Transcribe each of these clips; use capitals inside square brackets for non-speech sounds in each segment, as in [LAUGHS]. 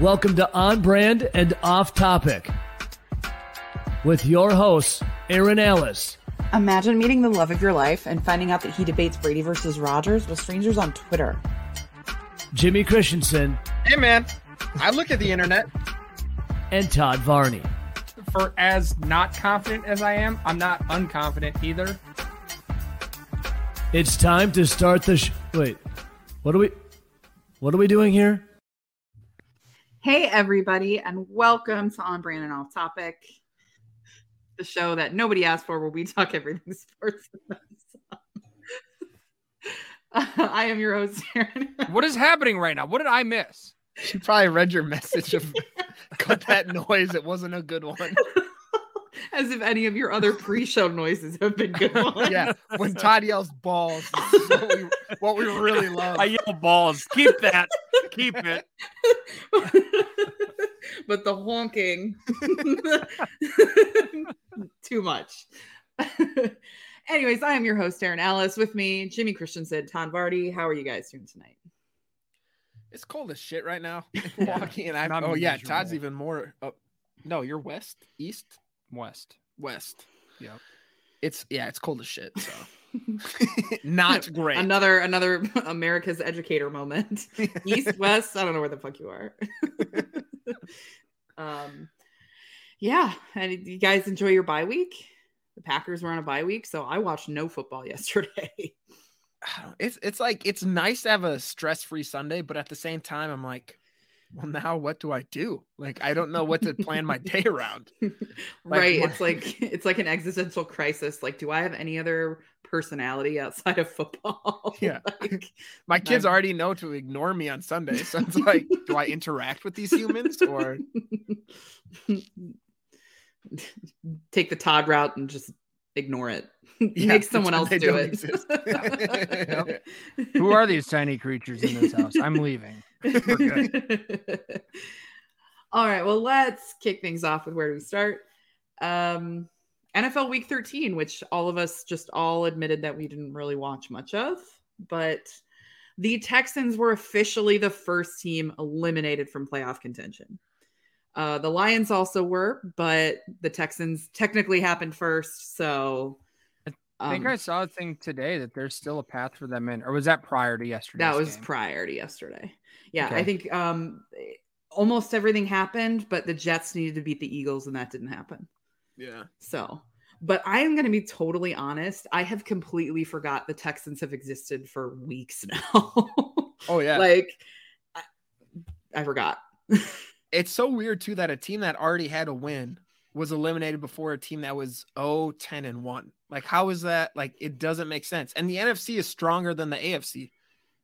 Welcome to On Brand and Off Topic with your hosts, Erin Ellis. Imagine meeting the love of your life and finding out that he debates Brady versus Rodgers with strangers on Twitter. Jimmy Christensen. Hey, man. I look at the internet. And Todd Varney. For as not confident as I am, I'm not unconfident either. It's time to start the sh- wait. What are we What are we doing here? Hey everybody and welcome to On Brand and Off Topic. The show that nobody asked for where we talk everything sports. [LAUGHS] I am your host, Erin. What is happening right now? What did I miss? She probably read your message of [LAUGHS] cut that noise. It wasn't a good one. [LAUGHS] As if any of your other pre-show noises have been good ones. [LAUGHS] Yeah, when [LAUGHS] Todd yells balls, is what we, what we really [LAUGHS] love. I yell balls. Keep that. Keep it. but the honking too much. Anyways, I am your host, Erin Ellis. With me, Jimmy Christensen, Todd Vardy. How are you guys doing tonight? It's cold as shit right now in Milwaukee, and I. I'm Oh yeah, miserable. Todd's even more. Up. No, you're west, east, West. west. Yep. It's yeah, it's cold as shit. So [LAUGHS] not [LAUGHS] great. Another another America's educator moment. [LAUGHS] East, west, I don't know where the fuck you are. um yeah, and you guys enjoy your bye week? The Packers were on a bye week, so I watched no football yesterday. It's it's like it's nice to have a stress free Sunday, but at the same time, I'm like, well, now what do I do? Like, I don't know what to plan my [LAUGHS] day around. right my- it's like [LAUGHS] it's like an existential crisis like do i have any other personality outside of football [LAUGHS] Yeah. like, My kids I'm- already know to ignore me on Sunday, so it's like, do I interact with these humans or take the todd route and just ignore it Yeah, make someone else do it exist. Who are these tiny creatures in this house? I'm leaving. [LAUGHS] All right well let's kick things off with where do we start? Um nfl week 13 which all of us just all admitted that we didn't really watch much of but the texans were officially the first team eliminated from playoff contention. Uh, the lions also were but the texans technically happened first so I think um, I saw a thing today that there's still a path for them in, or was that prior to yesterday? that was prior to yesterday. Yeah, I think um almost everything happened, but the Jets needed to beat the Eagles and that didn't happen. yeah. So, but I am going to be totally honest, I have completely forgot the Texans have existed for weeks [LAUGHS] now. Oh yeah. like I, I forgot. [LAUGHS] it's so weird too that a team that already had a win was eliminated before a team that was 0 10 and 1 like how is that like it doesn't make sense and the nfc is stronger than the afc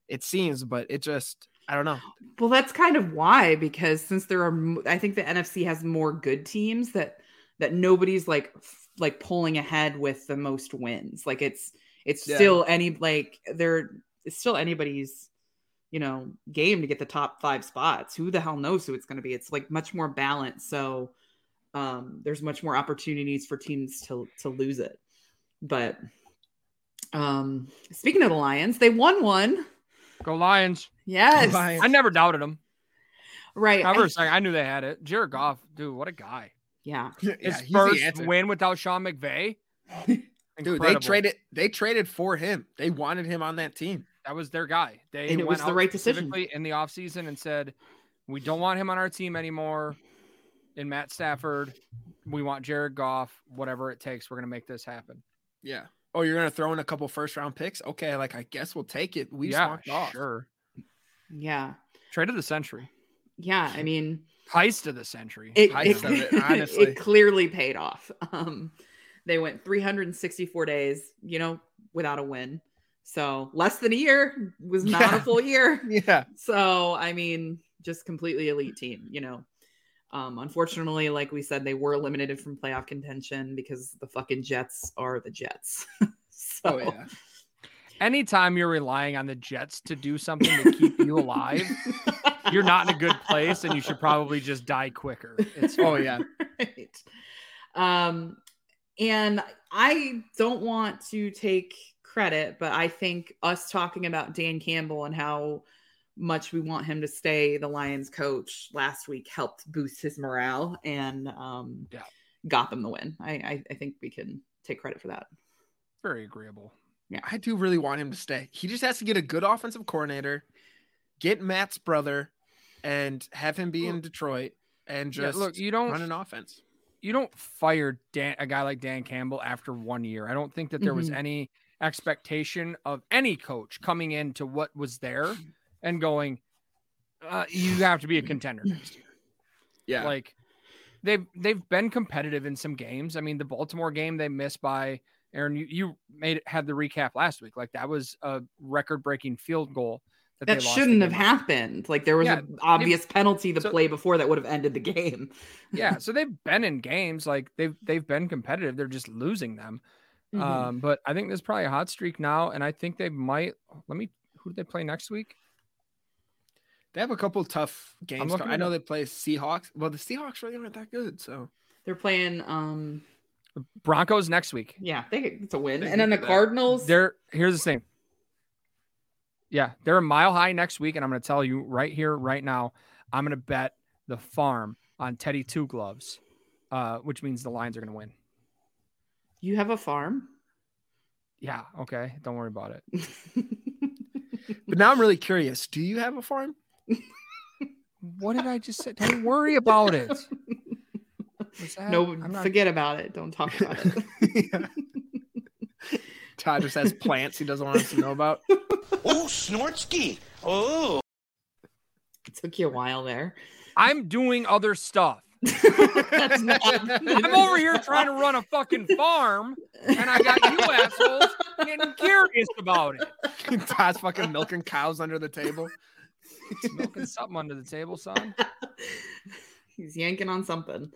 it seems but it just i don't know Well, that's kind of why because since there are I think the NFC has more good teams that that nobody's like like pulling ahead with the most wins. Like it's it's Yeah. still any like there it's still anybody's you know game to get the top 5 spots. Who the hell knows who it's going to be? It's like much more balanced. So um there's much more opportunities for teams to to lose it. But um speaking of the Lions, they won one. Go Lions. Yes. Lions. I never doubted them. Right. I I- for second, I knew they had it. Jared Goff, dude, what a guy. yeah. [LAUGHS] yeah, His he's first win without Sean McVay. [LAUGHS] dude they traded they traded for him they wanted him on that team That was their guy. They And it went was the out right decision. in the offseason and said, We don't want him on our team anymore. In Matt Stafford, we want Jared Goff, whatever it takes. We're gonna make this happen. yeah oh you're gonna throw in a couple first round picks okay like i guess we'll take it we just yeah, walked off sure. Yeah. Trade of the century. Yeah. I mean, Heist of the century. it, Heist it, of it, [LAUGHS] honestly. it clearly paid off. Um, they went 364 days, you know, without a win. So less than a year was not Yeah. a full year. [LAUGHS] yeah So, I mean, just completely elite team, you know. Um, unfortunately, like we said, they were eliminated from playoff contention because the fucking Jets are the Jets. [LAUGHS] so, oh yeah Anytime you're relying on the Jets to do something to keep you alive, you're not in a good place and you should probably just die quicker. It's oh yeah [LAUGHS] right. Um, and I don't want to take credit, but I think us talking about Dan Campbell and how much we want him to stay the Lions coach last week helped boost his morale and um, Yeah. got them the win. I, I, I think we can take credit for that. Very agreeable. Yeah. I do really want him to stay. He just has to get a good offensive coordinator, get Matt's brother, and have him be in Detroit and Yeah, just look, you don't run an offense. you don't fire Dan, a guy like Dan Campbell after one year. I don't think that there was Mhm. any expectation of any coach coming into what was there and going, uh, you have to be a contender next year. Yeah. Like they've they've been competitive in some games. I mean, the Baltimore game they missed by Erin. You, you made had the recap last week. Like that was a record breaking field goal that, That shouldn't have happened. Like there was Yeah, an obvious penalty the so- play before that would have ended the game. [LAUGHS] Yeah, so they've been in games like they've they've been competitive. They're just losing them. Mhm. Um, but I think there's probably a hot streak now, and I think they might. Let me. Who do they play next week? They have a couple tough games. I know up. they play Seahawks. Well, the Seahawks really aren't that good. So They're playing um Broncos next week. yeah, they it's a win. They And then the that. Cardinals They're here's the thing. Yeah, they're a mile high next week, and I'm going to tell you right here, right now, I'm going to bet the farm on Teddy Two Gloves, uh, which means the Lions are going to win. you have a farm? Yeah, okay, don't worry about it. [LAUGHS] but now I'm really curious. Do you have a farm? What did I just say? Don't worry about it. That- no, not- forget about it. Don't talk about it. [LAUGHS] Todd just has plants he doesn't want us to know about. [LAUGHS] Oh, Snortsky. Oh. it took you a while there. I'm doing other stuff. [LAUGHS] That's not, I'm over here trying to run a fucking farm, and I got you assholes getting curious about it. Todd's fucking milking cows under the table. [LAUGHS] He's milking something under the table, son. [LAUGHS] He's yanking on something.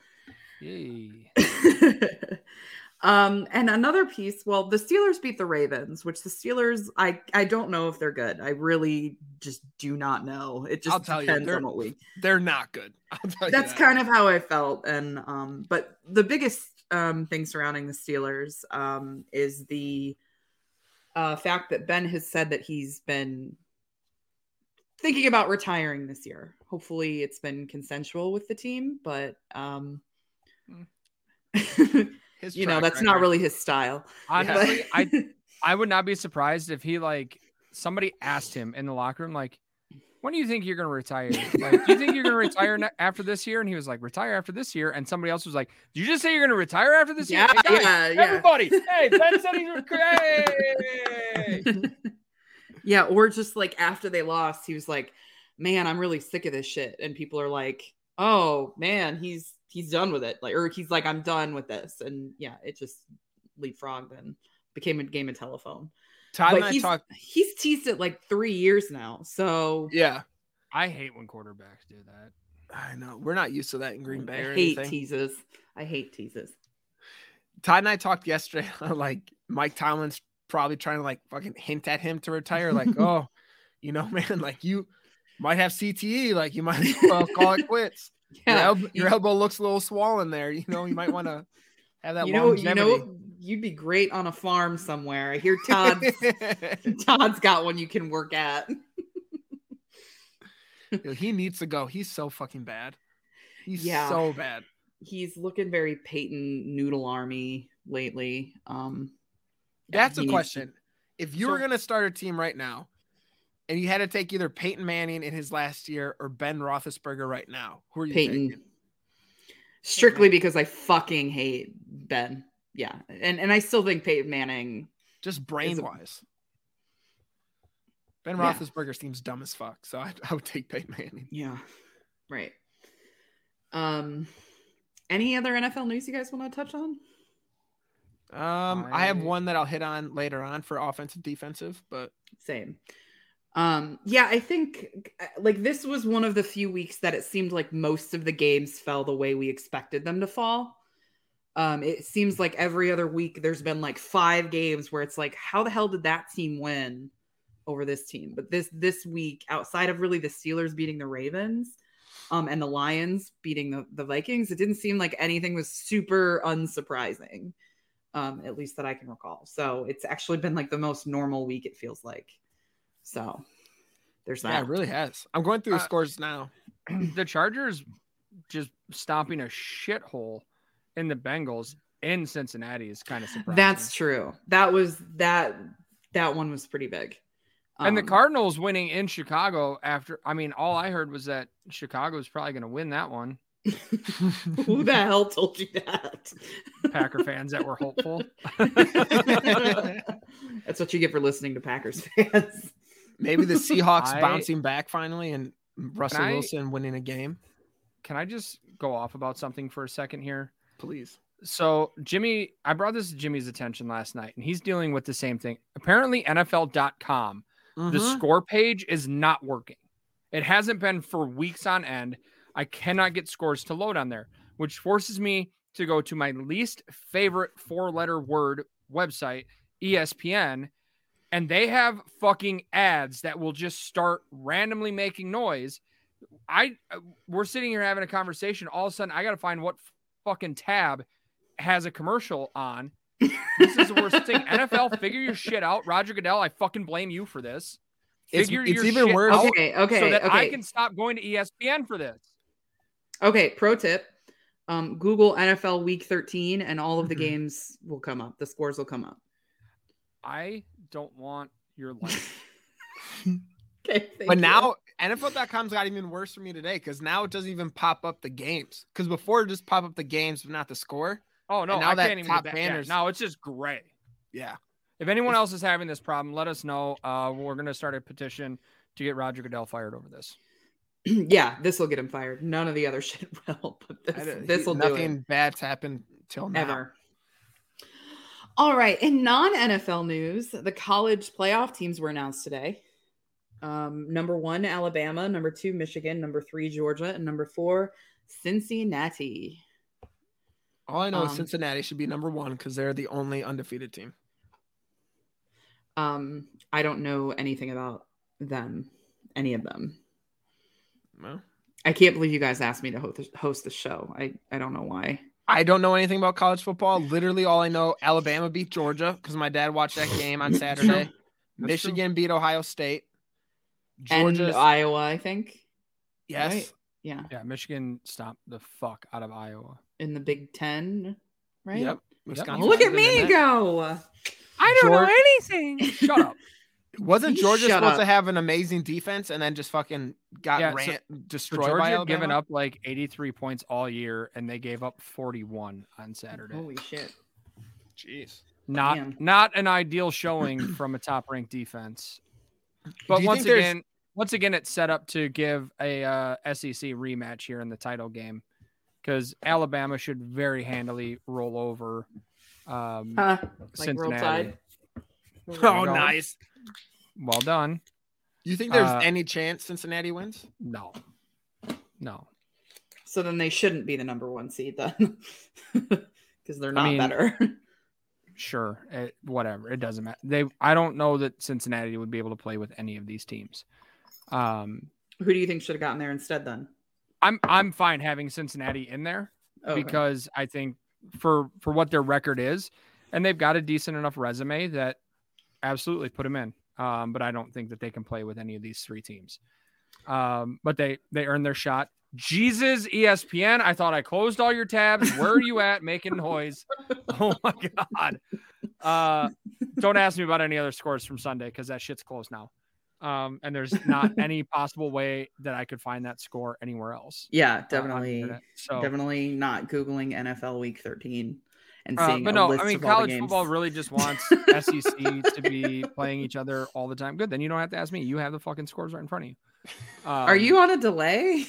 Yay. [LAUGHS] um, and another piece. Well, the Steelers beat the Ravens, which the Steelers, I I don't know if they're good. I really just do not know. It just you, depends they're- on what we. They're not good. You That's that. kind of how I felt, and um, but the biggest um thing surrounding the Steelers um is the uh fact that Ben has said that he's been thinking about retiring this year. Hopefully, it's been consensual with the team, but um. [LAUGHS] His you know that's not really his style Honestly, But- I [LAUGHS] I would not be surprised if he like somebody asked him in the locker room like, "When do you think you're going to retire? Like, do you think you're going to retire ne- after this year?" And he was like, "Retire after this year." And somebody else was like, "Did you just say you're going to retire after this yeah year?" Hey, guys, yeah yeah Everybody, hey, Ben said he's hey. [LAUGHS] yeah or just like after they lost he was like man i'm really sick of this shit and people are like oh man he's he's done with it like or he's like i'm done with this and yeah it just leapfrogged and became a game of telephone Todd but and I he's, talked. he's teased it like three years now so Yeah, I hate when quarterbacks do that. I know. We're not used to that in Green Bay i or hate anything. teases i hate teases Todd and I talked yesterday. [LAUGHS] like Mike Tomlin's probably trying to like fucking hint at him to retire. Like, [LAUGHS] oh, you know, [LAUGHS] man, like you might have CTE. Like you might as [LAUGHS] well call it quits. Your, yeah elbow, your elbow looks a little swollen there. You know, you might want to have that you know, you know, you'd be great on a farm somewhere. I hear Todd. Todd's got one you can work at. He needs to go. He's so fucking bad. He's Yeah. so bad. He's looking very Peyton Noodle Army lately. Um, That's a question. If you were gonna start a team right now, and you had to take either Peyton Manning in his last year or Ben Roethlisberger right now, who are you Peyton, taking? strictly because I fucking hate Ben. Yeah, and and I still think Peyton Manning. Just brain Is it- wise. Ben Yeah. Roethlisberger seems dumb as fuck, so I, I would take Peyton Manning. Yeah, right. Um, any other NFL news you guys want to touch on? Um, I have one that I'll hit on later on for offensive defensive, but Same. Um, yeah, I think uh, like this was one of the few weeks that it seemed like most of the games fell the way we expected them to fall. Um, it seems like every other week there's been like five games where it's like, how the hell did that team win over this team? But this this week, outside of really the Steelers beating the Ravens, um, and the Lions beating the, the Vikings, it didn't seem like anything was super unsurprising. Um, at least that I can recall. So it's actually been like the most normal week, it feels like. So there's Yeah, that. it really has. I'm going through the Uh, scores now. the Chargers just stomping a shithole in the Bengals in Cincinnati is kind of surprising. That's true. That was that that one was pretty big. and the Um, Cardinals winning in Chicago after. I mean, all I heard was that Chicago is probably going to win that one. Who the hell told you that? Packer fans that were hopeful. [LAUGHS] That's what you get for listening to Packers fans. Maybe the Seahawks I- bouncing back finally and Russell I- Wilson winning a game. Can I just go off about something for a second here? Please. So Jimmy, I brought this to Jimmy's attention last night, and he's dealing with the same thing. Apparently, NFL.com, the Mhm. score page is not working. It hasn't been for weeks on end. I cannot get scores to load on there, which forces me to go to my least favorite four-letter word website, ESPN, and they have fucking ads that will just start randomly making noise. I uh, we're sitting here having a conversation. All of a sudden, I got to find what fucking tab has a commercial on. This is the worst thing. NFL, [LAUGHS] figure your shit out. Roger Goodell, I fucking blame you for this. It's, Figure it's your even shit worse. out okay, okay, so that okay. I can stop going to ESPN for this. Okay, pro tip. Um, Google NFL week 13 and all of the Mhm. games will come up. The scores will come up. I don't want your [LAUGHS] life. Okay. thank But you. now NFL.com's got even worse for me today because now it doesn't even pop up the games. Because before it just pop up the games, but not the score. Oh no, now I that can't even top get that. Yeah, banners- no, it's just gray. Yeah. If anyone else is having this problem, let us know. Uh, we're gonna start a petition to get Roger Goodell fired over this. [CLEARS THROAT] yeah, this will get him fired. None of the other [LAUGHS] shit will, but this this will do Nothing bad's happened till now. ever. All right, in non-NFL news, the college playoff teams were announced today. Um, number one, Alabama. Number two, Michigan. Number three, Georgia, and number four, Cincinnati. All I know is Um, Cincinnati should be number one because they're the only undefeated team. Um, I don't know anything about them, any of them. Well, I can't believe you guys asked me to host host the show. I I don't know why. I don't know anything about college football. Literally, all I know: Alabama beat Georgia because my dad watched that game on Saturday. Michigan beat Ohio State. Georgia, and Iowa, I think. yes, right? Yeah, Yeah, Michigan stomped the fuck out of Iowa. in the Big Ten, right? yep. Wisconsin Look at me been in that. go. I don't know anything. Shut up. Wasn't You Georgia supposed up. to have an amazing defense and then just fucking got Yeah, ran, So destroyed by Georgia had Alabama? given up like 83 points all year, and they gave up 41 on Saturday. Holy shit! Jeez. not Damn. not an ideal showing [CLEARS THROAT] from a top ranked defense. But once again, once again, it's set up to give a uh, SEC rematch here in the title game because Alabama should very handily roll over um, Huh, like Cincinnati. Roll Tide. Oh, go. nice. Well done. You think there's Uh, any chance Cincinnati wins? No, no. So then they shouldn't be the number one seed then, [LAUGHS] because they're not mean, better. Sure, it, whatever. It doesn't matter. They. I don't know that Cincinnati would be able to play with any of these teams. Um, Who do you think should have gotten there instead then? I'm I'm fine having Cincinnati in there. Okay. because I think for for what their record is, and they've got a decent enough resume that absolutely put them in. Um, but I don't think that they can play with any of these three teams. Um, but they they earned their shot. Jesus, ESPN. I thought I closed all your tabs. Where are you at making noise? [LAUGHS] Oh my god. Uh, don't ask me about any other scores from Sunday because that shit's closed now. Um, and there's not [LAUGHS] any possible way that I could find that score anywhere else. yeah, uh, definitely, internet. So definitely not googling NFL Week 13 and Uh, seeing. but a no, list I mean of all the college games. football really just [LAUGHS] wants SEC to be playing each other all the time. Good, then you don't have to ask me. You have the fucking scores right in front of you. Are Um, you on a delay?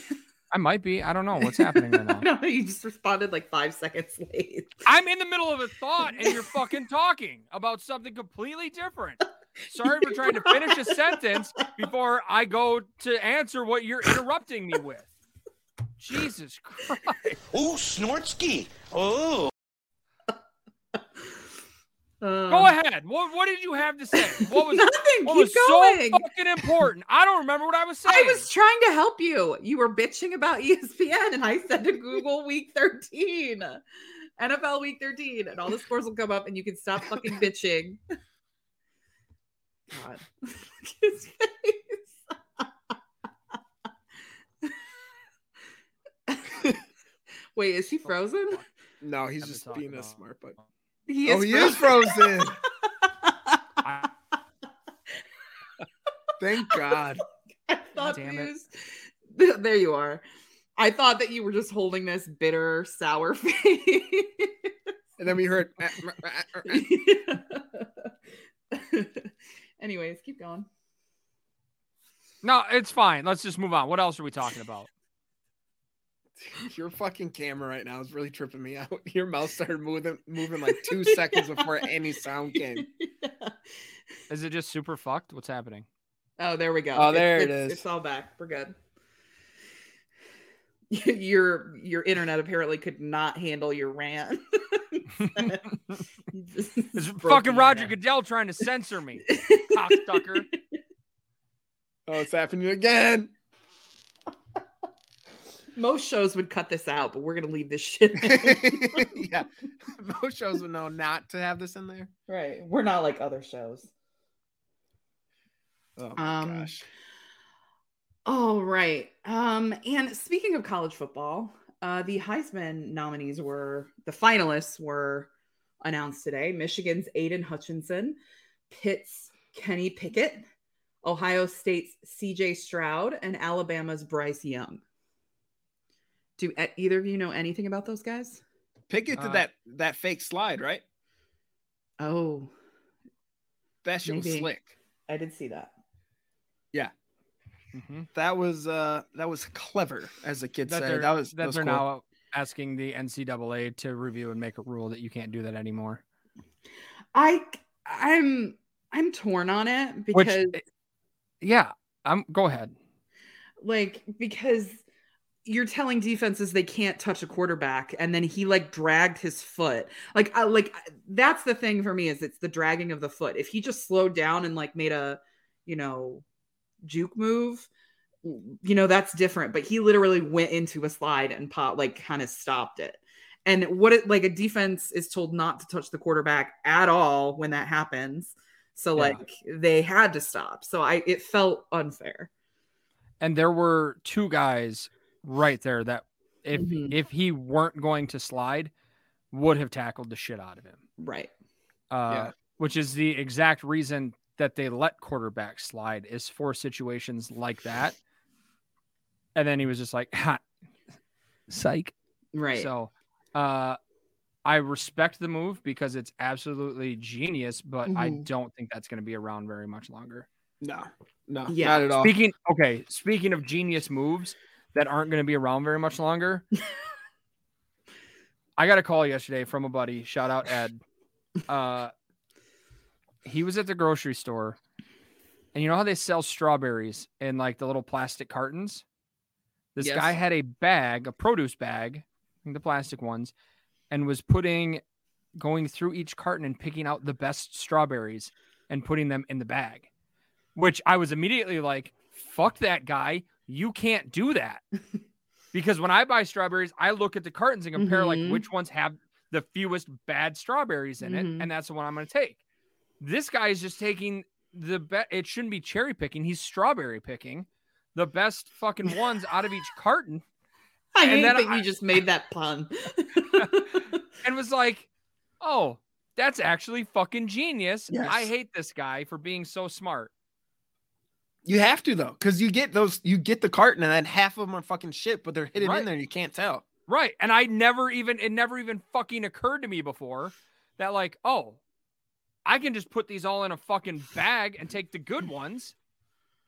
I might be. I don't know what's [LAUGHS] happening right now. don't. You just responded like five seconds late. I'm in the middle of a thought, and you're [LAUGHS] fucking talking about something completely different. Sorry for trying to finish a sentence before I go to answer what you're interrupting me with. Jesus Christ! Oh, Snortsky. Oh. Um, Go ahead. What, what did you have to say? [LAUGHS] What was nothing? What Keep was going. so fucking important? I don't remember what I was saying. I was trying to help you. You were bitching about [LAUGHS] ESPN, and I said to Google Week 13, NFL Week 13, and all the scores will come up, and you can stop fucking bitching. [LAUGHS] God, his face. Wait, is he oh, frozen? No, he's just being a smart butt. He Oh, he is frozen. I- [LAUGHS] Thank God. I thought damn he it. was- [LAUGHS] There you are. I thought that you were just holding this bitter, sour [LAUGHS] face. And then we heard. Anyways, keep going. no, it's fine. Let's just move on. What else are we talking about? [LAUGHS] Your fucking camera right now is really tripping me out. [LAUGHS] Your mouth started moving, moving like two [LAUGHS] seconds before any sound came. Is it just super fucked? What's happening? Oh, there we go. Oh, there it it's, is. It's all back. We're good. your your internet apparently could not handle your rant. It's fucking Roger Goodell trying to censor me. Cocksucker. Oh, it's happening again. Most shows would cut this out, but we're gonna leave this shit. [LAUGHS] in. [LAUGHS] yeah. Most shows would know not to have this in there. right. We're not like other shows. Oh my Um, gosh. All right. Um, and speaking of college football, uh, the Heisman nominees were the finalists were announced today. Michigan's Aidan Hutchinson, Pitt's Kenny Pickett, Ohio State's CJ Stroud, and Alabama's Bryce Young. Do e- either of you know anything about those guys? Pickett did uh, that that fake slide, right? Oh, That shit was slick. I did see that. hmm That was uh that was clever, as the kids That say. That was that that was they're cool. now asking the NCAA to review and make a rule that you can't do that anymore. I I'm I'm torn on it Which, because yeah, I'm. Go ahead. like because you're telling defenses they can't touch a quarterback and then he like dragged his foot. Like I, like that's the thing for me is it's the dragging of the foot. If he just slowed down and like made a you know juke move you know that's different. But he literally went into a slide and pop like kind of stopped it. And what it like a defense is told not to touch the quarterback at all when that happens. So Yeah. like they had to stop. So i it felt unfair. And there were two guys right there that if Mhm. if he weren't going to slide, would have tackled the shit out of him. right Uh, Yeah. Which is the exact reason that they let quarterbacks slide is for situations like that. And then he was just like, [LAUGHS] ha, psych. right So uh I respect the move because it's absolutely genius, but I Mhm. don't think that's going to be around very much longer. No, no, Yeah. not at all. Speaking okay, speaking of genius moves that aren't going to be around very much longer. [LAUGHS] I got a call yesterday from a buddy. Shout out Ed. [LAUGHS] Uh he was at the grocery store and you know how they sell strawberries in like the little plastic cartons? This Yes. guy had a bag, a produce bag, the plastic ones, and was putting going through each carton and picking out the best strawberries and putting them in the bag. Which I was immediately like, fuck that guy. You can't do that. [LAUGHS] because when I buy strawberries, I look at the cartons and compare Mhm. like which ones have the fewest bad strawberries in Mhm. it, and that's the one I'm going to take. This guy is just taking the best. It shouldn't be cherry picking. He's strawberry picking the best fucking ones out of each carton, [LAUGHS] I And hate then that I- you just [LAUGHS] made that pun. and was like, "Oh, that's actually fucking genius." Yes. I hate this guy for being so smart. You have to though, because you get those, you get the carton, and then half of them are fucking shit, but they're hidden Right. in there, and you can't tell. Right. And I never even it never even fucking occurred to me before that like, oh, I can just put these all in a fucking bag and take the good ones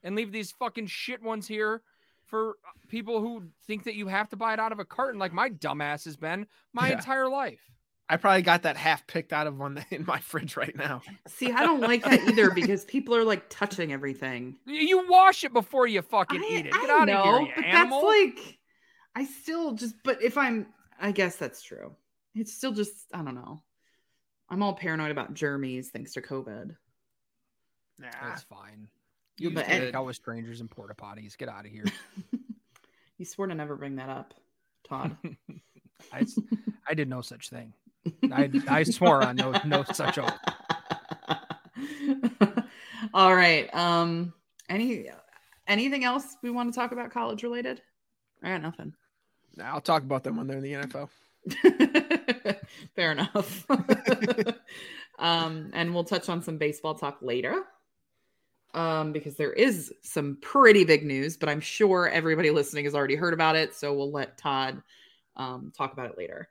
and leave these fucking shit ones here for uh, people who think that you have to buy it out of a carton like my dumbass has been my Yeah. entire life. I probably got that half picked out of one [LAUGHS] in my fridge right now. See, I don't like that either because people are like touching everything. [LAUGHS] You wash it before you fucking I, eat it. Get I out know, of here, you but animal. that's like, I still just, but if I'm, I guess that's true. It's still just, I don't know. I'm all paranoid about germies thanks to COVID. Nah, That's fine. You You but just any- out with strangers and porta potties. Get out of here. [LAUGHS] you swore to never bring that up, Todd. I, I did no such thing. I, I swore on no no such oath. [LAUGHS] All right. Um any anything else we want to talk about college related? I got nothing. I'll talk about them when they're in the NFL. [LAUGHS] Fair enough. [LAUGHS] um, and we'll touch on some baseball talk later. Um, because there is some pretty big news, but I'm sure everybody listening has already heard about it. So we'll let Todd um, talk about it later.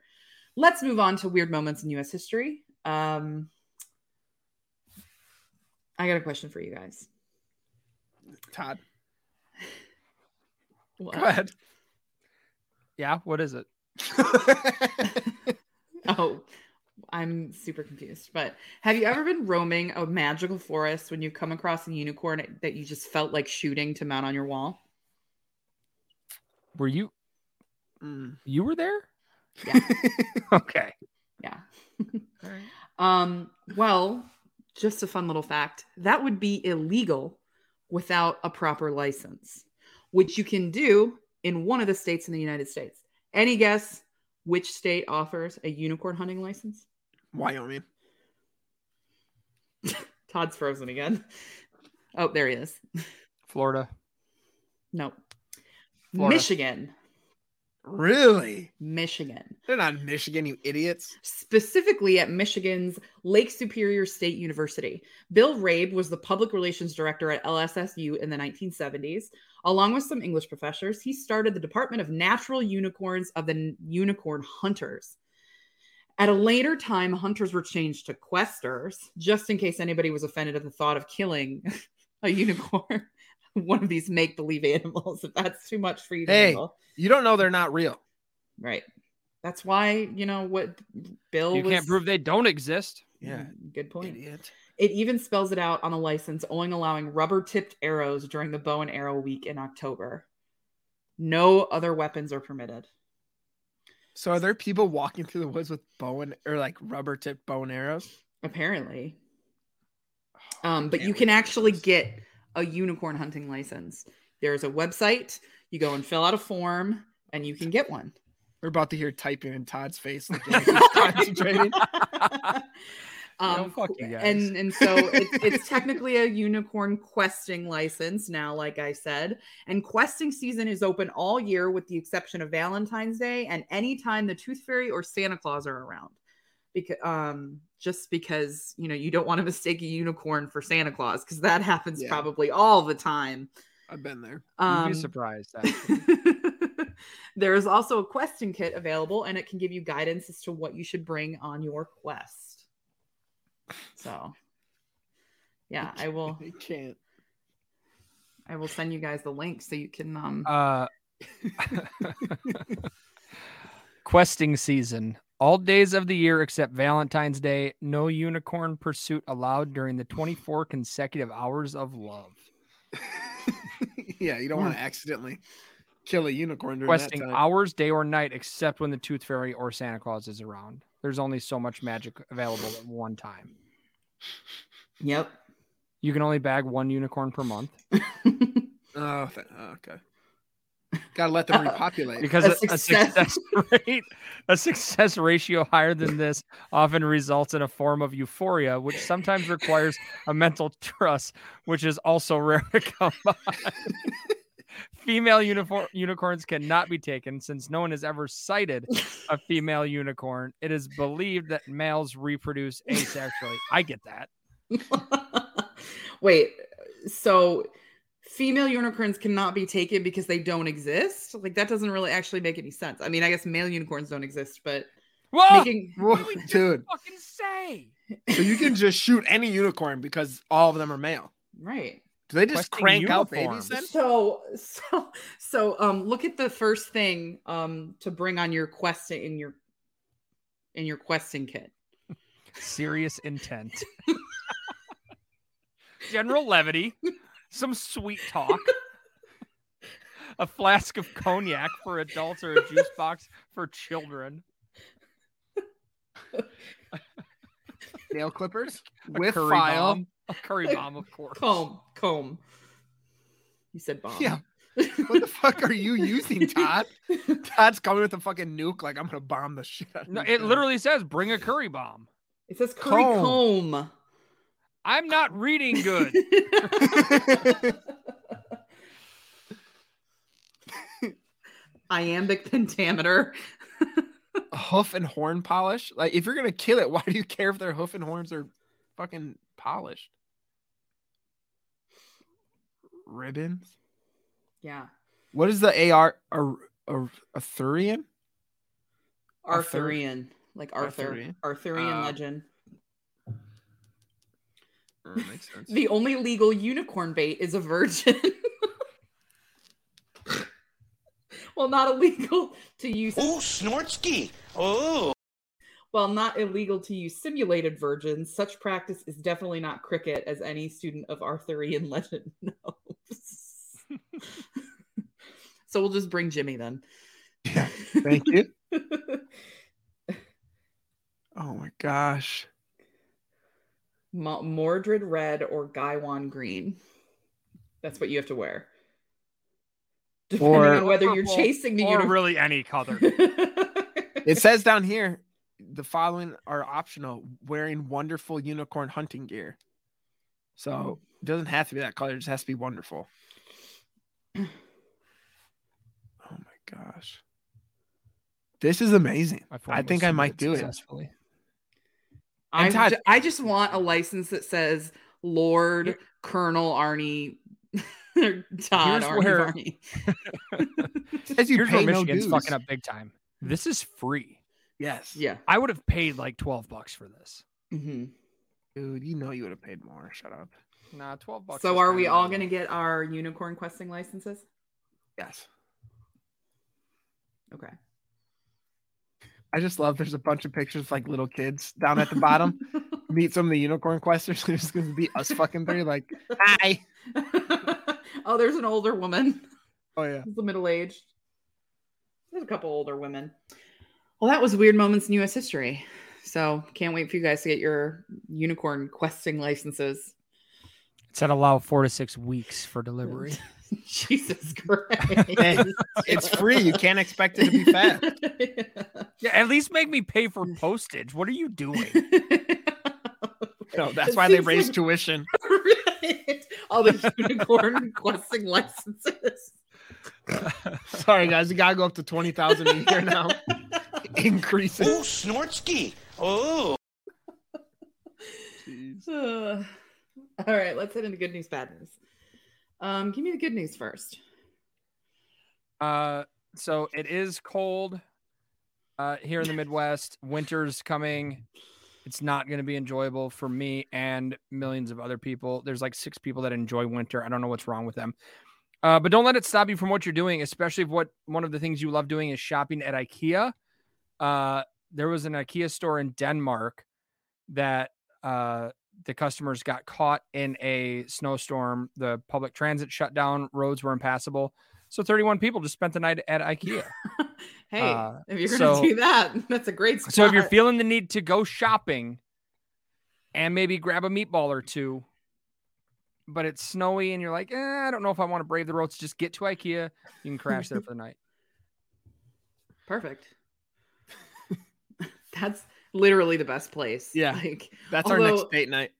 Let's move on to weird moments in US history. Um, I got a question for you guys. Todd, [LAUGHS] What? go ahead. Yeah, what is it? [LAUGHS] Oh, I'm super confused. But have you ever been roaming a magical forest when you come across a unicorn that you just felt like shooting to mount on your wall? Were you Mm. you were there? Yeah. [LAUGHS] Okay. Yeah. [LAUGHS] um, well, just a fun little fact that would be illegal without a proper license, which you can do in one of the states in the United States. Any guess which state offers a unicorn hunting license? Wyoming. [LAUGHS] Todd's frozen again. Oh, there he is. Florida. Nope. Florida. Michigan. Really? Michigan. They're not Michigan, you idiots. specifically at Michigan's Lake Superior State University. Bill Rabe was the public relations director at LSSU in the 1970s. Along with some English professors, he started the Department of Natural Unicorns of the Unicorn Hunters. At a later time, hunters were changed to questers, just in case anybody was offended at the thought of killing [LAUGHS] a unicorn, one of these make believe animals, if that's too much for you to Hey. handle. You don't know they're not real. Right. That's why, you know, what Bill You was, can't prove they don't exist. Yeah. Good point. Idiot. It even spells it out on the license, only allowing rubber tipped arrows during the bow and arrow week in October. No other weapons are permitted. So are there people walking through the woods with bow and or like rubber tipped bow and arrows? Apparently. Um, but Can't you can actually get a unicorn hunting license. There's a website. You go and fill out a form and you can get one. We're about to hear typing in Todd's face like [LAUGHS] he's concentrating. [LAUGHS] um, fuck you guys. and and so it's, it's technically a unicorn questing license now, like I said. And questing season is open all year, with the exception of Valentine's Day and anytime the Tooth Fairy or Santa Claus are around. Because um, just because you know you don't want to mistake a unicorn for Santa Claus because that happens Yeah. probably all the time. I've been there. You'd Um, be surprised. [LAUGHS] there is also a questing kit available, and it can give you guidance as to what you should bring on your quest. So, yeah, I will. You can't. I will send you guys the link so you can. Um, Uh, [LAUGHS] [LAUGHS] questing season. All days of the year except Valentine's Day. No unicorn pursuit allowed during the 24 consecutive hours of love. [LAUGHS] yeah, you don't want to hmm. accidentally kill a unicorn during Questing that time. hours, day or night, except when the Tooth Fairy or Santa Claus is around. There's only so much magic available at one time. yep. You can only bag one unicorn per month [LAUGHS] Oh, th- oh, okay. Gotta let them repopulate. because A a, a success. success [LAUGHS] rate, a success ratio higher than this often results in a form of euphoria, which sometimes requires a mental trust, which is also rare to come [LAUGHS] by. Female uniform unicorns cannot be taken since no one has ever sighted a female unicorn. It is believed that males reproduce asexually. I get that. [LAUGHS] Wait, so female unicorns cannot be taken because they don't exist? Like that doesn't really actually make any sense. I mean, I guess male unicorns don't exist, but Whoa, making [LAUGHS] Whoa, dude, fucking say. so you can just shoot any unicorn because all of them are male. right. Do they just Questing crank out babies then? So so so um look at the first thing um to bring on your quest in your in your questing kit. serious intent. [LAUGHS] General levity, [LAUGHS] some sweet talk, a flask of cognac for adults or a juice box for children, Nail clippers a with curry file. bomb, a curry bomb, of course. Comb, comb. You said bomb. Yeah. What the fuck are you using, [LAUGHS] Todd? Todd's coming with a fucking nuke. Like I'm gonna bomb the shit. Out of No, this it guy. literally says bring a curry bomb. It says curry Comb. comb. I'm not reading good. iambic pentameter. hoof and horn polish. Like if you're gonna kill it, why do you care if their hoof and horns are fucking polished? Ribbons. yeah. What is the AR Ar- Ar- Arthurian? Arthur- Arthurian. Like Arthur. Arthurian. Arthurian Uh, legend. Makes [LAUGHS] sense. The only legal unicorn bait is a virgin. [LAUGHS] well, not illegal to use. Oh, Snortsky. Oh. While not illegal to use simulated virgins, such practice is definitely not cricket, as any student of Arthurian [LAUGHS] legend knows. so we'll just bring Jimmy then. Yeah, Thank you. Oh my gosh. Mo- Mordred red or Gawain green. That's what you have to wear. Depending Or- on whether you're chasing the or unicorn. really any color. [LAUGHS] It says down here the following are optional wearing wonderful unicorn hunting gear. So it doesn't have to be that color, it just has to be wonderful. [CLEARS THROAT] Oh my gosh. This is amazing. I think I might do it. Successfully. I, And Todd- ju- I just want a license that says Lord Colonel Arnie [LAUGHS] or Todd Here's Arnie where- Barney. As [LAUGHS] [LAUGHS] you Here's pay where no Michigan's dues. fucking up big time. This is free. Yes. Yeah. I would have paid like 12 bucks for this. hmm Dude, you know you would have paid more. Shut up. Nah, 12 bucks. So are we all going to get our unicorn questing licenses? Yes. Okay. I just love there's a bunch of pictures of like little kids down at the bottom. [LAUGHS] Meet some of the unicorn questers. [LAUGHS] There's gonna be us fucking three, like, hi. [LAUGHS] oh, there's an older woman. Oh yeah. the middle aged. There's a couple older women. Well, that was weird moments in U.S. history. So can't wait for you guys to get your unicorn questing licenses. It said allow four to six weeks for delivery. [LAUGHS] Jesus Christ! Hey, It's free. You can't expect it to be fast. [LAUGHS] yeah, at least make me pay for postage. What are you doing? [LAUGHS] No, that's It why they seems raised like- tuition. right. All the unicorn questing licenses. Sorry guys, you gotta go up to twenty thousand a year now. Increasing. Oh, Snortsky. [SIGHS] Oh. Uh, all right, let's head into good news, bad news. Um, give me the good news first. Uh, so it is cold uh, here in the Midwest. [LAUGHS] Winter's coming. It's not going to be enjoyable for me and millions of other people. There's like six people that enjoy winter. I don't know what's wrong with them. Uh, but don't let it stop you from what you're doing, especially if what one of the things you love doing is shopping at IKEA. Uh, there was an IKEA store in Denmark that uh, the customers got caught in a snowstorm. The public transit shut down, roads were impassable. So 31 people just spent the night at IKEA. [LAUGHS] hey, Uh, if you're gonna so- do that, [LAUGHS] that's a great spot. so if you're feeling the need to go shopping and maybe grab a meatball or two, but it's snowy and you're like, eh, I don't know if I want to brave the roads, just get to IKEA. You can crash there [LAUGHS] for the night. perfect, that's literally the best place. Yeah. like That's our Although- next date night.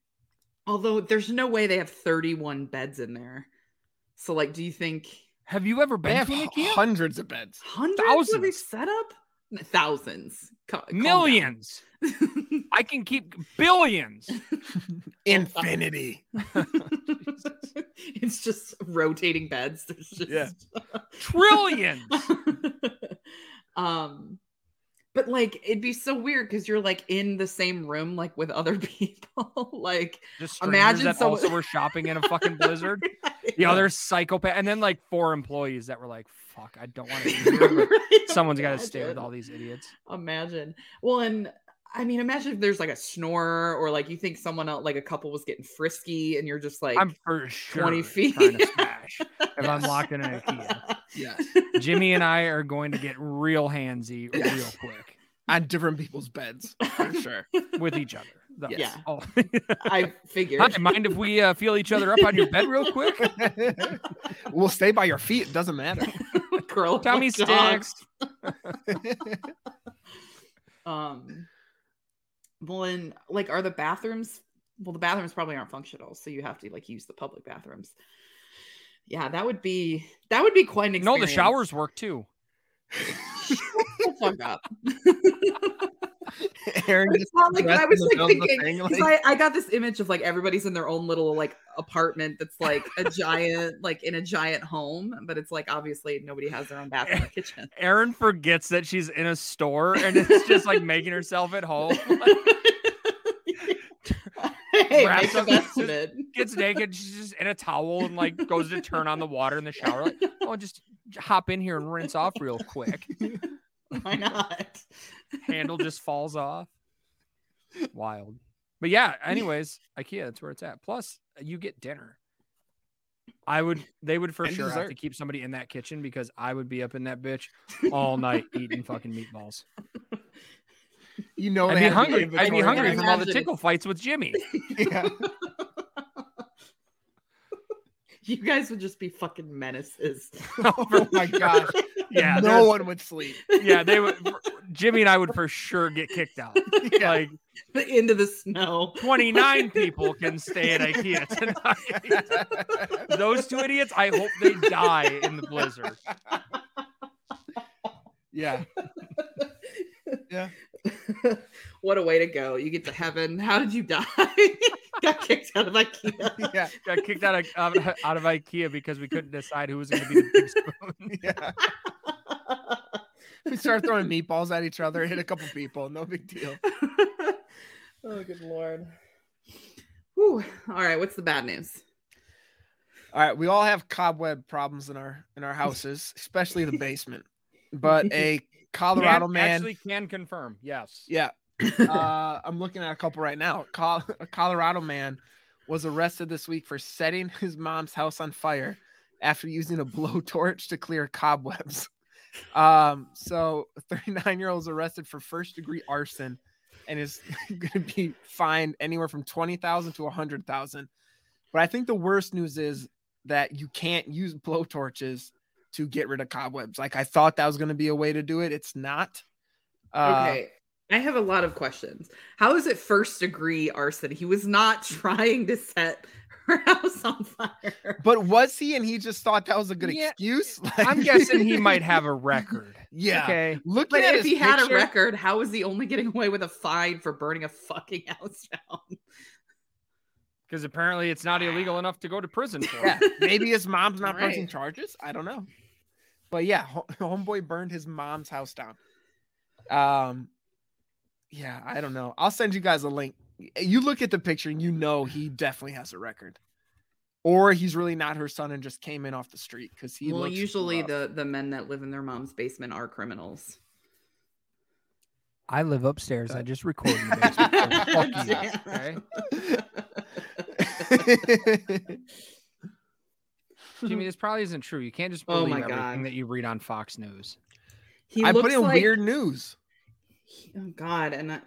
although there's no way they have 31 beds in there. So like, do you think Have you ever They been have to an IKEA? hundreds of beds. hundreds of these Thousands. set up? Thousands, Ca- calm down. Millions. [LAUGHS] I can keep billions. [LAUGHS] Infinity. [LAUGHS] it's just rotating beds. There's just Yeah. Trillions. um but like it'd be so weird because you're like in the same room like with other [LAUGHS] people like Just Imagine that someone- also were shopping in a fucking [LAUGHS] blizzard. The other psychopath, and then like four employees that were like, "Fuck, I don't want to [LAUGHS] be here." Right? someone's got to stay with all these idiots. imagine well and i mean imagine if there's like a snorer or like you think someone else like a couple was getting frisky and you're just like I'm for sure 20 feet. Trying to smash if I'm locked in an IKEA. Yes. Jimmy and I are going to get real handsy real quick On different people's beds. For sure. with each other. Thus. Yeah. Oh. [LAUGHS] i figured Hi, mind if we uh, feel each other up on your bed real quick? [LAUGHS] we'll stay by your feet. It doesn't matter. curl up Tummy like sticks. [LAUGHS] um well and like are the bathrooms well the bathrooms probably aren't functional so you have to like use the public bathrooms yeah that would be that would be quite an No, the showers work too. Shut fuck up. [LAUGHS] Erin It's just not like I was like middle of the thinking. thing, 'cause like- I, I got this image of like everybody's in their own little like apartment that's like a giant, like in a giant home, but it's like obviously nobody has their own bathroom or kitchen. Erin forgets that she's in a store and it's just like making herself at home. [LAUGHS] hey, Wraps up- best of it. Gets naked, she's just in a towel and like goes to turn on the water in the shower. Like, oh, just hop in here and rinse off real quick. [LAUGHS] Why not? Handle just falls off. Wild. But yeah, anyways, IKEA, that's where it's at. Plus, you get dinner. I would they would for And sure have to keep somebody in that kitchen because I would be up in that bitch all night eating fucking meatballs. [LAUGHS] You know, I'd be have the hungry. I'd be hungry from all the tickle fights with Jimmy. [LAUGHS] Yeah. You guys would just be fucking menaces. [LAUGHS] Oh, [LAUGHS] oh my gosh. Yeah, no one would sleep. yeah, they would. Jimmy and I would for sure get kicked out. Yeah. Like into the snow. 29 people can stay at IKEA tonight. Those two idiots, I hope they die in the blizzard. Yeah. Yeah. [LAUGHS] what a way to go. You get to heaven. How did you die? [LAUGHS] Got kicked out of IKEA. [LAUGHS] Yeah. Got kicked out of out of- IKEA because we couldn't decide who was going to be the big spoon. Yeah. We start throwing meatballs at each other, hit a couple people, no big deal. oh, good lord. Whew. All right, what's the bad news? All right, we all have cobweb problems in our in our houses, especially the basement. But a Colorado Can- man, actually can confirm. Yes. yeah, [COUGHS] uh, I'm looking at a couple right now. Col- a Colorado man was arrested this week for setting his mom's house on fire after using a [LAUGHS] blowtorch to clear cobwebs. Um, so a 39 year old is arrested for first degree arson and is [LAUGHS] going to be fined anywhere from 20,000 to 100,000. But I think the worst news is that you can't use blowtorches to get rid of cobwebs. Like I thought that was going to be a way to do it. It's not. Uh, Okay. I have a lot of questions. How is it first degree arson? He was not [LAUGHS] trying to set her house on fire. But was he? And he just thought that was a good Yeah, excuse. [LAUGHS] I'm guessing he might have a record. [LAUGHS] Yeah. Okay. Looking But at if his he had a picture- record, how is he only getting away with a fine for burning a fucking house down? Because apparently it's not illegal enough to go to prison for. yeah, maybe his mom's not pressing Right. charges. I don't know. But yeah, [LAUGHS] homeboy burned his mom's house down. Um, yeah, I don't know. I'll send you guys a link. You look at the picture and you know he definitely has a record, or he's really not her son and just came in off the street because he. well, looks usually rough. the the men that live in their mom's basement are criminals. I live upstairs. I just record in the basement. Fuck you. Damn. [LAUGHS] Okay. Jimmy, this probably isn't true. You can't just Oh believe my everything God. that you read on Fox News. He I put looks in like- weird news. he- oh god and I,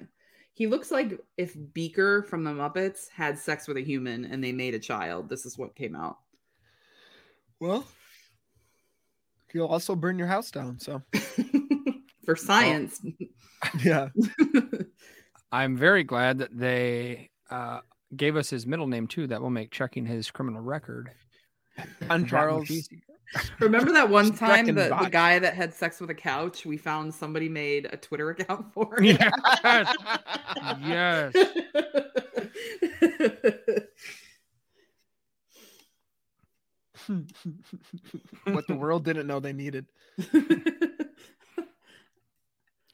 he looks like if beaker from the muppets had sex with a human and they made a child this is what came out Well, he'll also burn your house down. So [LAUGHS] for science yeah, [LAUGHS] I'm very glad that they uh, gave us his middle name too. That will make checking his criminal record on Charles. [LAUGHS] remember that one time the, the guy that had sex with a couch we found somebody made a twitter account [LAUGHS] for him. Yes. [LAUGHS] what the world didn't know they needed.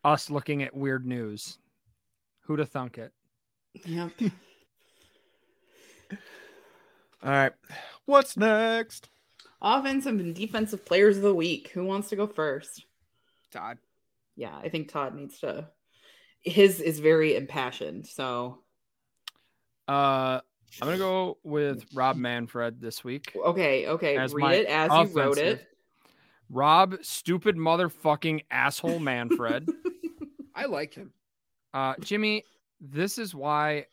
Us looking at weird news. Who Who'da thunk it? yep All right, what's next? offensive and defensive players of the week who wants to go first Todd. yeah i think todd needs to his is very impassioned so Uh, I'm gonna go with Rob Manfred this week. okay okay As read my it as you wrote offensive. it Rob, stupid motherfucking asshole Manfred. [LAUGHS] I like him. Uh, Jimmy, this is why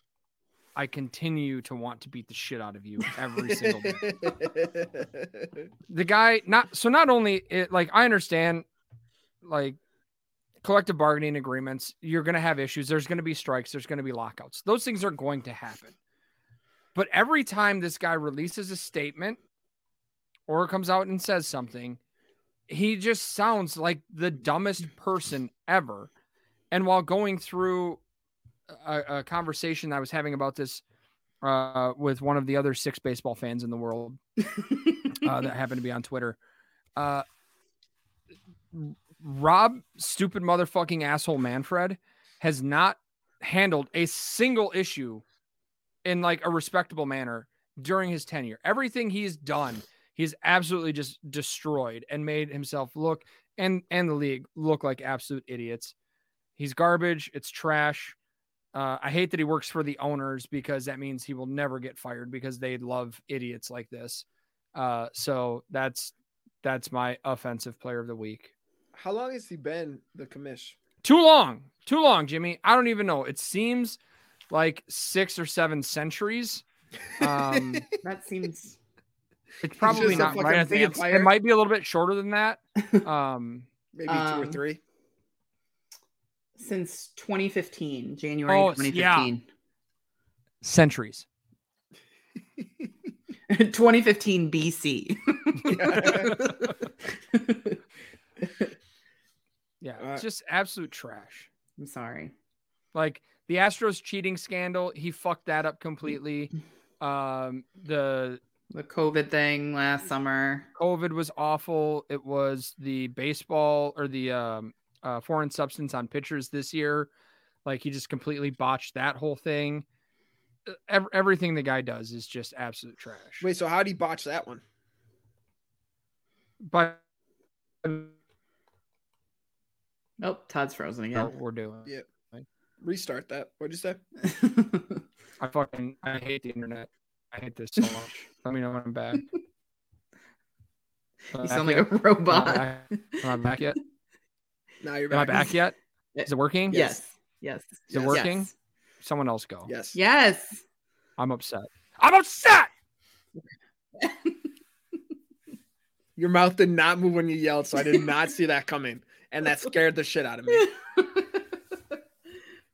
I continue to want to beat the shit out of you every single day. [LAUGHS] The guy, not so, not only it, like I understand, like collective bargaining agreements, you're going to have issues. There's going to be strikes. There's going to be lockouts. Those things are going to happen. But every time this guy releases a statement or comes out and says something, he just sounds like the dumbest person ever. And while going through a, a conversation I was having about this uh, with one of the other six baseball fans in the world uh, that [LAUGHS] happened to be on Twitter, uh, Rob, stupid motherfucking asshole Manfred, has not handled a single issue in like a respectable manner during his tenure. Everything he's done, he's absolutely just destroyed and made himself look and and the league look like absolute idiots. He's garbage. It's trash. Uh, I hate that he works for the owners because that means he will never get fired because they love idiots like this. Uh, so that's that's my offensive player of the week. How long has he been the commish? Too long, too long, Jimmy. I don't even know. It seems like six or seven centuries. Um, [LAUGHS] that seems it's probably just not right. I think it's, it might be a little bit shorter than that. [LAUGHS] Um, Maybe two or Um, three. Since 2015, January Oh, 2015. centuries. [LAUGHS] 2015 BC. [LAUGHS] Yeah, Uh, just absolute trash. I'm sorry. Like the Astros cheating scandal, he fucked that up completely. [LAUGHS] Um, the The COVID thing last summer. COVID was awful. It was the baseball or the um, uh, foreign substance on pitchers this year. Like he just completely botched that whole thing. Uh, ev- everything the guy does is just absolute trash. Wait, so how would he botch that one? But Oh, Todd's frozen what again. we're doing. Yeah. Restart that. What'd you say? [LAUGHS] I fucking I hate the internet. I hate this so much. Let me know when I'm back. Am [LAUGHS] I you back sound like yet? a Am I robot. back? Am I back yet? [LAUGHS] Now you're Am I back. back yet? [LAUGHS] Is it working? Yes. Yes. Is it Yes. working? Yes. Someone else go. Yes. Yes. I'm upset. I'm upset. [LAUGHS] Your mouth did not move when you yelled, so I did not see that coming. And that scared the shit out of me. [LAUGHS]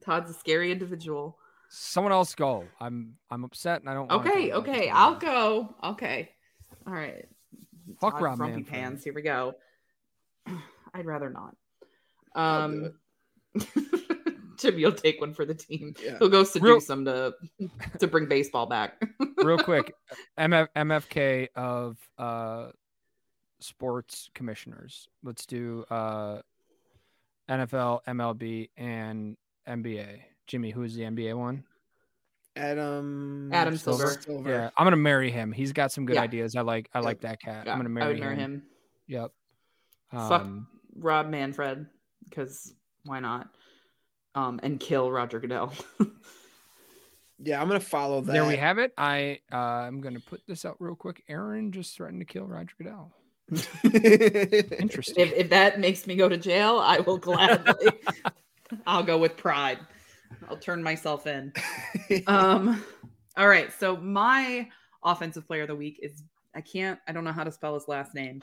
Todd's a scary individual. Someone else go. I'm I'm upset and I don't. wanna Okay, okay, I'll go. Okay. All right. Fuck Todd Rob Grumpy Manfred. Pants. Here we go. [CLEARS THROAT] I'd rather not. I'll do Um [LAUGHS] Jim, you'll take one for the team. Yeah. He'll go seduce Real- them to to bring baseball back. [LAUGHS] Real quick, MF, MFK of uh, sports commissioners. Let's do uh, NFL, MLB, and NBA. Jimmy, who's the NBA one? Adam Adam Silver. Yeah, I'm gonna marry him. He's got some good Yeah. ideas. I like I Yep. like that cat. Yeah, I'm gonna I marry, would marry him. him. Yep. Fuck. Um, Rob Manfred, because why not? Um, and kill Roger Goodell. [LAUGHS] Yeah, I'm gonna follow that. there we have it. I uh, I'm gonna put this out real quick. Erin just threatened to kill Roger Goodell. [LAUGHS] Interesting. if, if that makes me go to jail, I will gladly. [LAUGHS] I'll go with pride. I'll turn myself in. Um, all right. So my offensive player of the week is I can't I don't know how to spell his last name.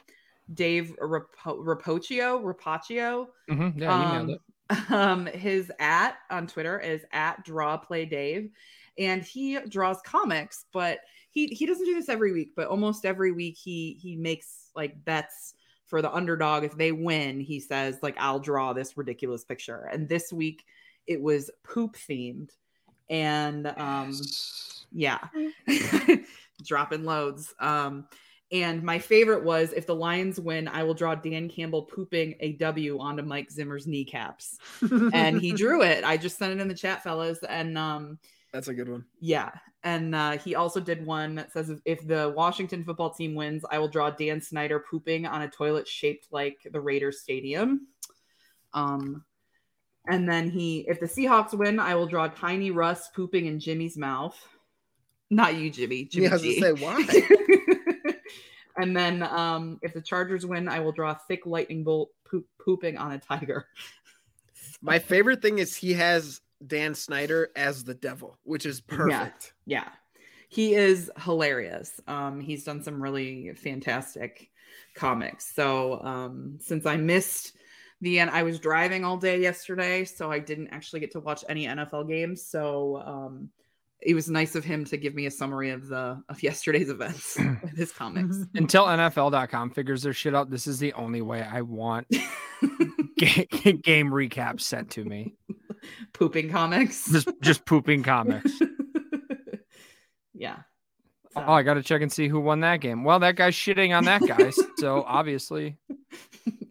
Dave Rapo- Rappoccio. Rapaccio. Mhm, Yeah, um, [LAUGHS] um, his at on Twitter is at draw play Dave, and he draws comics, but he he doesn't do this every week, but almost every week he he makes like bets for the underdog. If they win, he says like I'll draw this ridiculous picture. And this week it was poop themed, and um yeah, [LAUGHS] [LAUGHS] dropping loads. Um, and my favorite was if the Lions win, I will draw Dan Campbell pooping a W onto Mike Zimmer's kneecaps. And he [LAUGHS] drew it. I just sent it in the chat, fellas. And um, That's a good one. yeah. And uh, he also did one that says if- if the Washington football team wins, I will draw Dan Snyder pooping on a toilet shaped like the Raiders Stadium. Um, and then he, if the Seahawks win, I will draw Tiny Russ pooping in Jimmy's mouth. Not you, Jimmy. Jimmy Yeah, I was G. gonna say why. [LAUGHS] and then um, if the Chargers win, I will draw a thick lightning bolt poop, pooping on a tiger. My favorite thing is he has Dan Snyder as the devil, which is perfect. Yeah. He is hilarious. Um, he's done some really fantastic comics. So um, since I missed the end, I was driving all day yesterday, so I didn't actually get to watch any NFL games. So um, it was nice of him to give me a summary of the of yesterday's events [CLEARS THROAT] with his comics. [LAUGHS] Until NFL.com figures their shit out, this is the only way I want [LAUGHS] ga- game recaps sent to me. [LAUGHS] Pooping comics. Just just pooping comics. yeah. Oh, I got to check and see who won that game. Well, that guy's shitting on that guy, so obviously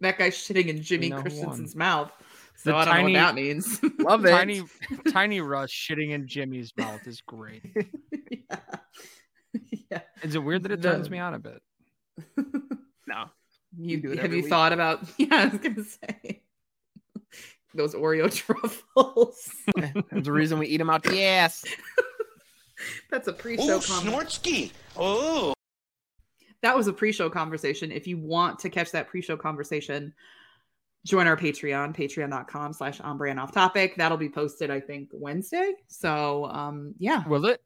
that guy's shitting in Jimmy know who Christensen's mouth. So [LAUGHS] The I don't tiny- know what that means. [LAUGHS] Love it. tiny tiny Russ shitting in Jimmy's mouth is great. [LAUGHS] yeah. yeah. Is it weird that it The- turns me on a bit? No. You, do it have you week. thought about? Yeah, I was gonna say those Oreo truffles. There's a reason we eat them out the ass. That's a pre-show Ooh, comment. Snortsky. Oh. That was a pre-show conversation. If you want to catch that pre-show conversation, join our Patreon, patreon.com slash on brand off topic. That'll be posted, I think, Wednesday. So um yeah. Will it?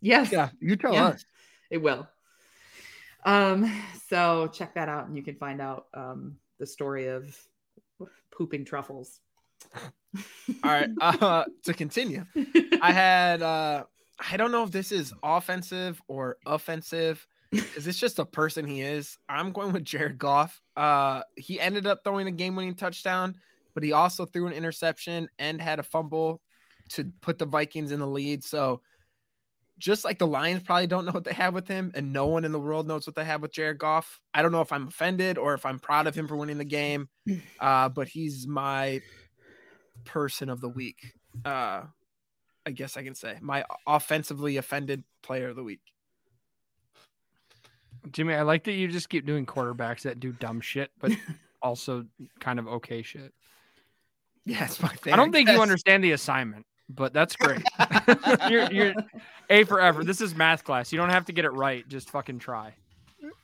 Yes. Yeah, you tell Yeah. us. It will. Um, so check that out and you can find out um the story of pooping truffles. All right. [LAUGHS] Uh, to continue, I had uh, I don't know if this is offensive or offensive. Is this just a person he is? I'm going with Jared Goff. Uh, he ended up throwing a game-winning touchdown, but he also threw an interception and had a fumble to put the Vikings in the lead. So, just like the Lions probably don't know what they have with him, and no one in the world knows what they have with Jared Goff. I don't know if I'm offended or if I'm proud of him for winning the game. [SIGHS] Uh, but he's my person of the week. Uh, I guess I can say my offensively offended player of the week. Jimmy, I like that you just keep doing quarterbacks that do dumb shit, but [LAUGHS] also kind of okay shit. Yeah, it's my thing. I don't think you understand the assignment, but that's great. [LAUGHS] [LAUGHS] you're, you're A for effort. This is math class. You don't have to get it right. Just fucking try.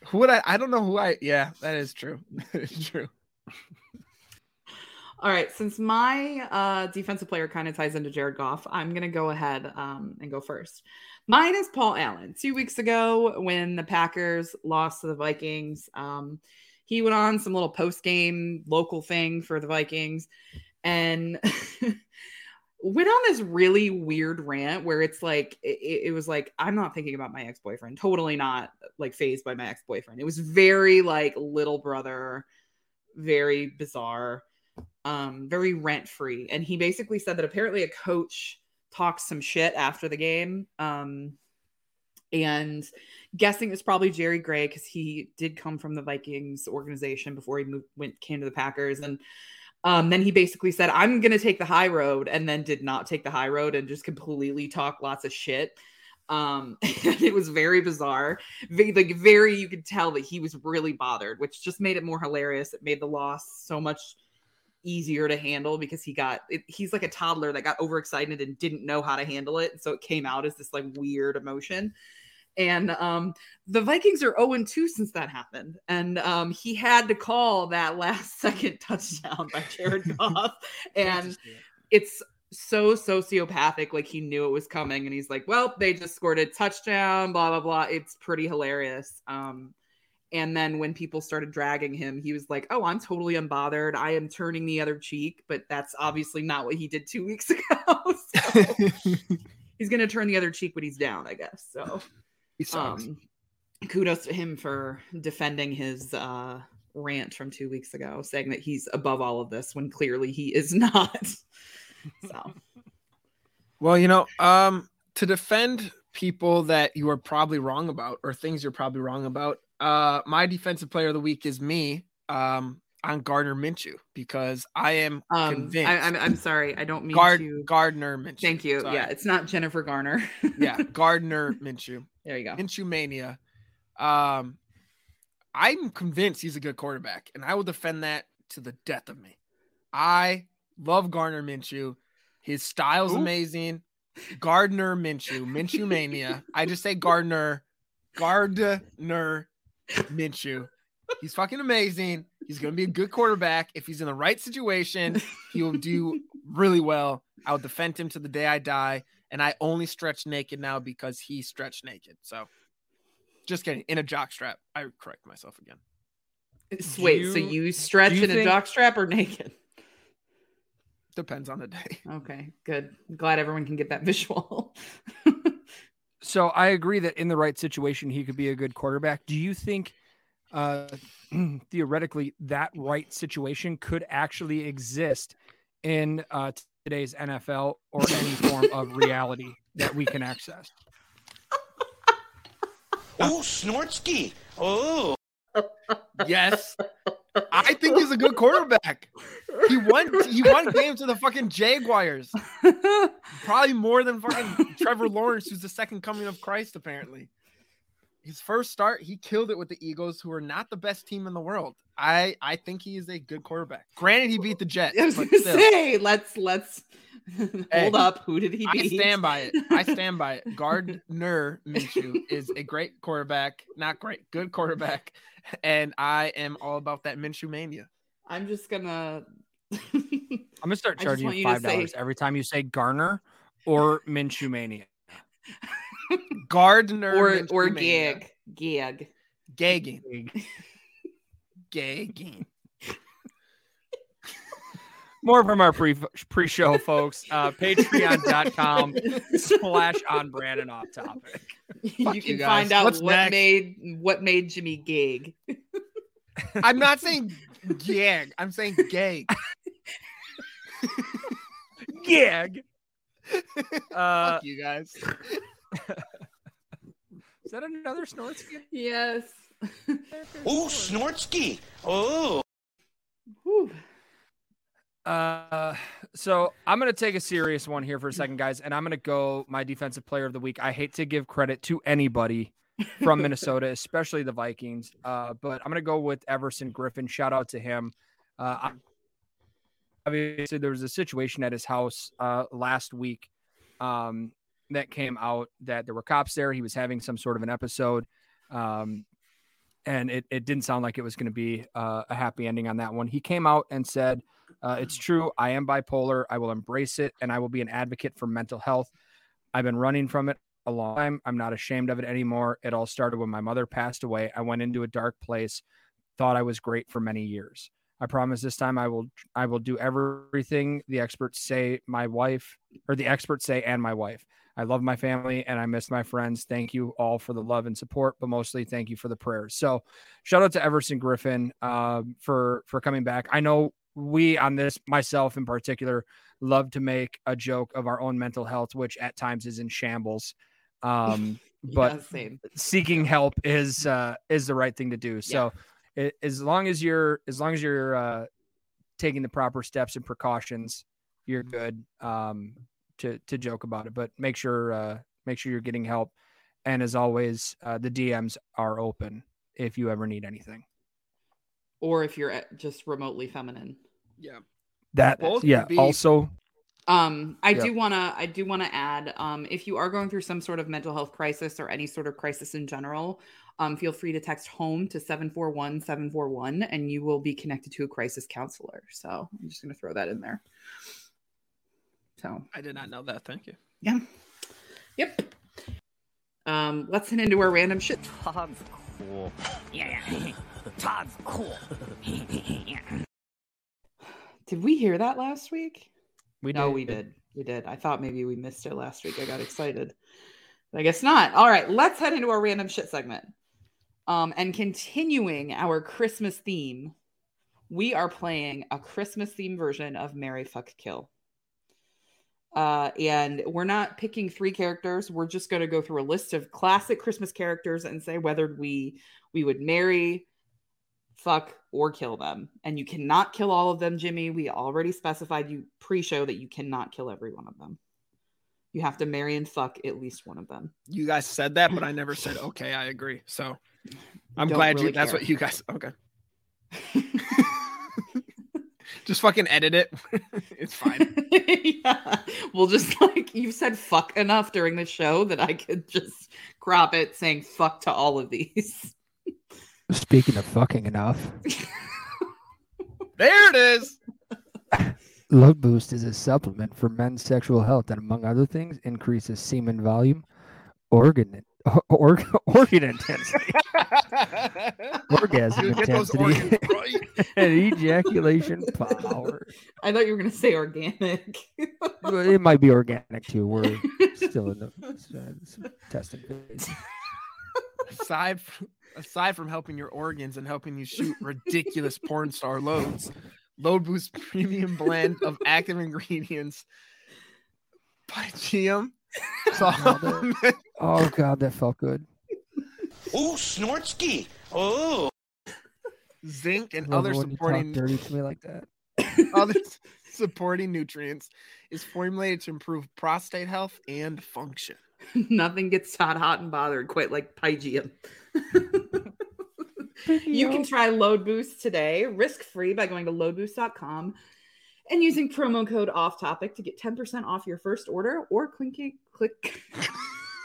Who would I? I don't know who I. Yeah, that is true. That is true. All right, since my uh, defensive player kind of ties into Jared Goff, I'm going to go ahead um, and go first. Mine is Paul Allen. Two weeks ago, when the Packers lost to the Vikings, um, he went on some little post game local thing for the Vikings and [LAUGHS] went on this really weird rant where it's like, it, it was like, I'm not thinking about my ex boyfriend, totally not like phased by my ex boyfriend. It was very like little brother, very bizarre um very rent free and he basically said that apparently a coach talked some shit after the game. Um and guessing it's probably Jerry Gray because he did come from the Vikings organization before he moved went came to the Packers. And um then he basically said I'm going to take the high road and then did not take the high road and just completely talk lots of shit. Um [LAUGHS] it was very bizarre. Like very you could tell that he was really bothered which just made it more hilarious. It made the loss so much easier to handle because he got it, he's like a toddler that got overexcited and didn't know how to handle it so it came out as this like weird emotion. And um the vikings are 0 2 since that happened and um he had to call that last [LAUGHS] second touchdown by jared [LAUGHS] goff and it's so sociopathic like he knew it was coming and he's like well they just scored a touchdown blah blah blah. It's pretty hilarious. Um and then when people started dragging him he was like oh i'm totally unbothered. I am turning the other cheek but that's obviously not what he did two [LAUGHS] weeks ago. So [LAUGHS] he's gonna turn the other cheek when he's down i guess so he sucks. um kudos to him for defending his uh rant from two weeks ago saying that he's above all of this when clearly he is [LAUGHS] not so. Well, you know, um, to defend people that you are probably wrong about or things you're probably wrong about, uh, my defensive player of the week is me, um, on Gardner Minshew because I am um convinced. I, I'm, I'm sorry i don't mean Gard- to Gardner Minshew. thank you Sorry. yeah it's not jennifer garner [LAUGHS] yeah, Gardner [LAUGHS] Minshew. there you go Minshew mania. Um, I'm convinced he's a good quarterback, and I will defend that to the death of me. I love Gardner Minshew. His style's Who? amazing. Gardner Minshew, Minshew mania. I just say Gardner, Gardner [LAUGHS] Minshew. He's fucking amazing. He's gonna be a good quarterback if he's in the right situation. He will do [LAUGHS] really well. I will defend him to the day I die, and I only stretch naked now because he stretched naked. So, just kidding. In a jock strap. I correct myself again. Wait, so you- you stretch you in a think- jock strap or naked? Depends on the day. Okay, good. I'm glad everyone can get that [LAUGHS] visual. So I agree that in the right situation he could be a good quarterback. Do you think uh [CLEARS THROAT] theoretically that right situation could actually exist in uh today's NFL or any form of reality that we can access? Oh, Snortsky. Oh. Yes. I think he's a good quarterback. He won he won games with the fucking Jaguars. [LAUGHS] Probably more than fucking Trevor Lawrence, who's the second coming of Christ, apparently. His first start, he killed it with the Eagles, who are not the best team in the world. I I think he is a good quarterback. Granted, he beat the Jets. I was but gonna still, say, let's let's [LAUGHS] Hey, hold up. Who did he I stand by it. I stand by it. Gardner [LAUGHS] Minshew is a great quarterback, not great, good quarterback, and I am all about that Minshew mania. I'm just gonna. [LAUGHS] I'm gonna start charging you you five dollars say- every time you say Garner or Minshew Mania. Gardner or or gig gig. gagging, gagging. [LAUGHS] More from our pre pre show folks. Uh, Patreon.com slash on brand and off topic. you you can guys. find out What's what next? made what made Jimmy gig. I'm not saying gag. I'm saying gag. Gag. Uh, [LAUGHS] Fuck you guys. [LAUGHS] [LAUGHS] is that another snorts? Yes. Oh, Snortsky. Oh. Whew. Uh, so I'm gonna take a serious one here for a second, guys, and I'm gonna go my defensive player of the week. I hate to give credit to anybody from [LAUGHS] Minnesota, especially the Vikings, uh, but I'm gonna go with Everson Griffen. Shout out to him. Uh, obviously, there was a situation at his house uh, last week um, that came out that there were cops there. He was having some sort of an episode. Um, and it, it didn't sound like it was going to be uh, a happy ending on that one. He came out and said, uh, It's true. I am bipolar. I will embrace it and I will be an advocate for mental health. I've been running from it a long time. I'm not ashamed of it anymore. It all started when my mother passed away. I went into a dark place, thought I was great for many years. I promise this time I will I will do everything the experts say my wife or the experts say and my wife. I love my family and I miss my friends. Thank you all for the love and support, but mostly thank you for the prayers. So, shout out to Everson Griffen um, for for coming back. I know we on this, myself in particular, love to make a joke of our own mental health, which at times is in shambles. Um, [LAUGHS] but Yeah, seeking help is uh, is the right thing to do. So, it, as long as you're as long as you're uh, taking the proper steps and precautions, you're good. Um, to to joke about it, but make sure uh, make sure you're getting help. And as always, uh, the DMs are open if you ever need anything. Or if you're just remotely feminine. Yeah. That Both yeah. be. Also, Um, I Yep. do wanna I do wanna add, um, if you are going through some sort of mental health crisis or any sort of crisis in general, um, feel free to text home to 741-741 and you will be connected to a crisis counselor. So I'm just gonna throw that in there. So I did not know that. Thank you. yeah. Yep. Um, let's head into our random shit. Todd's cool. Yeah, yeah. [LAUGHS] Todd's cool. [SIGHS] Did we hear that last week? we no, we did. We did. I thought maybe we missed it last week. I got excited. But I guess not. All right, let's head into our random shit segment. Um, and continuing our Christmas theme, we are playing a Christmas theme version of Marry Fuck Kill. Uh, and we're not picking three characters. We're just going to go through a list of classic Christmas characters and say whether we we would marry, fuck, or kill them. And you cannot kill all of them, Jimmy. We already specified you pre-show that you cannot kill every one of them. You have to marry and fuck at least one of them. You guys said that, but I never said [LAUGHS] okay. I agree. So I'm Don't glad really you. That's what you guys. Okay. [LAUGHS] Just fucking edit it. [LAUGHS] it's fine. [LAUGHS] yeah. We'll just like you've said fuck enough during the show that I could just crop it saying fuck to all of these. Speaking of fucking enough, [LAUGHS] There it is. Love Boost is a supplement for men's sexual health that, among other things, increases semen volume, organ [LAUGHS] or, organ intensity, [LAUGHS] orgasm Dude, intensity, [LAUGHS] right. and ejaculation power. I thought you were gonna say organic. It might be organic too. We're Still in the uh, testing phase. aside from, aside from helping your organs and helping you shoot ridiculous porn star loads, Load Boost premium blend of active ingredients by GM. Oh, god, that felt good. [LAUGHS] Oh, Snortsky. Oh. zinc and other it when you talk supporting dirty to me like that. [LAUGHS] other [LAUGHS] supporting nutrients is formulated to improve prostate health and function. Nothing gets Todd hot and bothered quite like Pygeum. you can try Load Boost today, risk free, by going to loadboost.com and using promo code off topic to get 10% off your first order or clinky click.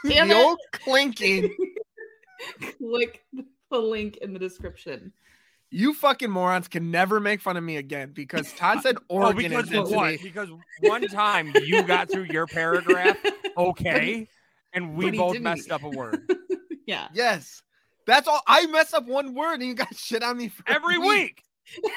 Damn the it. old clinking. [LAUGHS] click the link in the description. You fucking morons can never make fun of me again because Todd uh, said Oh, organ because intensity. what? Because one time you got through your paragraph, [LAUGHS] okay, and we both didn't. messed up a word [LAUGHS] yeah. Yes. That's all. I mess up one word and you got shit on me for every week.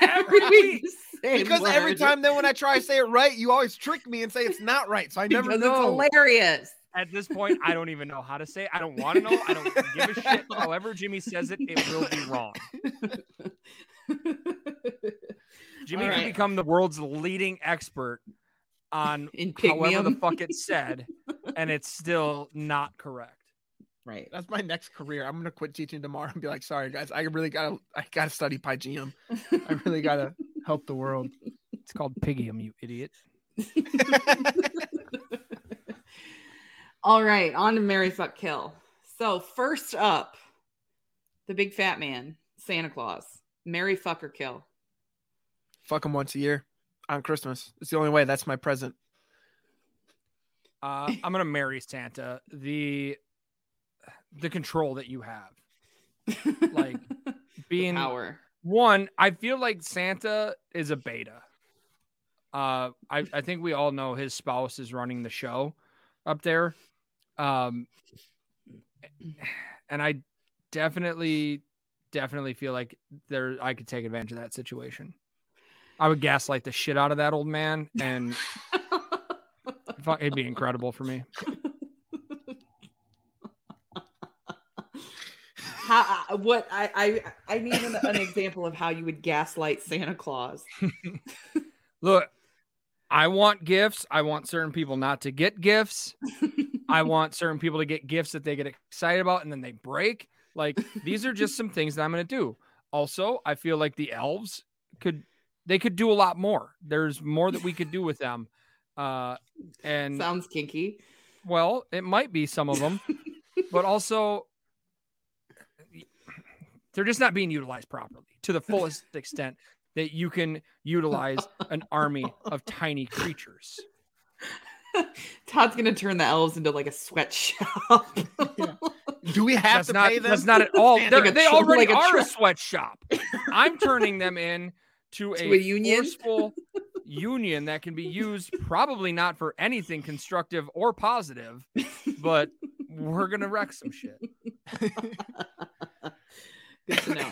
Every week. the same Because every time then when I try to say it right, you always trick me and say it's not right. So I never because know. it's hilarious. At this point, I don't even know how to say. it. I don't want to know. I don't give a shit. [LAUGHS] However, Jimmy says it, it will be wrong. Jimmy All can become the world's leading expert on [LAUGHS] In however the fuck it's [LAUGHS] said, and it's still not correct. Right. That's my next career. I'm gonna quit teaching tomorrow and be like, sorry guys, I really gotta I gotta study Pygeum. I really gotta help the world. It's called Pigium, you idiot. All right, on to Marry Fuck Kill. So first up, the big fat man, Santa Claus. Marry Fuck or Kill. Fuck him once a year on Christmas. It's the only way. That's my present. Uh, I'm gonna marry Santa. The the control that you have, [LAUGHS] Like, being power. one, I feel like Santa is a beta. Uh, I I think we all know his spouse is running the show up there, um, and I definitely definitely feel like there I could take advantage of that situation. I would gaslight the shit out of that old man, and [LAUGHS] it'd be incredible for me. how uh, what I I I need an, an example of how you would gaslight Santa Claus. [LAUGHS] Look, I want gifts. I want certain people not to get gifts. [LAUGHS] I want certain people to get gifts that they get excited about and then they break. Like these are just [LAUGHS] some things that I'm going to do. Also, I feel like the elves could they could do a lot more. There's more that we could do with them. Uh and Sounds kinky. well, it might be some of them, but [LAUGHS] also they're just not being utilized properly to the fullest extent that you can utilize an army of tiny creatures. [LAUGHS] [LAUGHS] Todd's gonna turn the elves into like a sweatshop. [LAUGHS] Do we have That's to not pay them? that's not at all. [LAUGHS] Like They're- a they tr- already like a are a sweatshop. I'm turning them in to a, To a union? forceful union that can be used probably not for anything constructive or positive, but we're gonna wreck some shit. Good to know.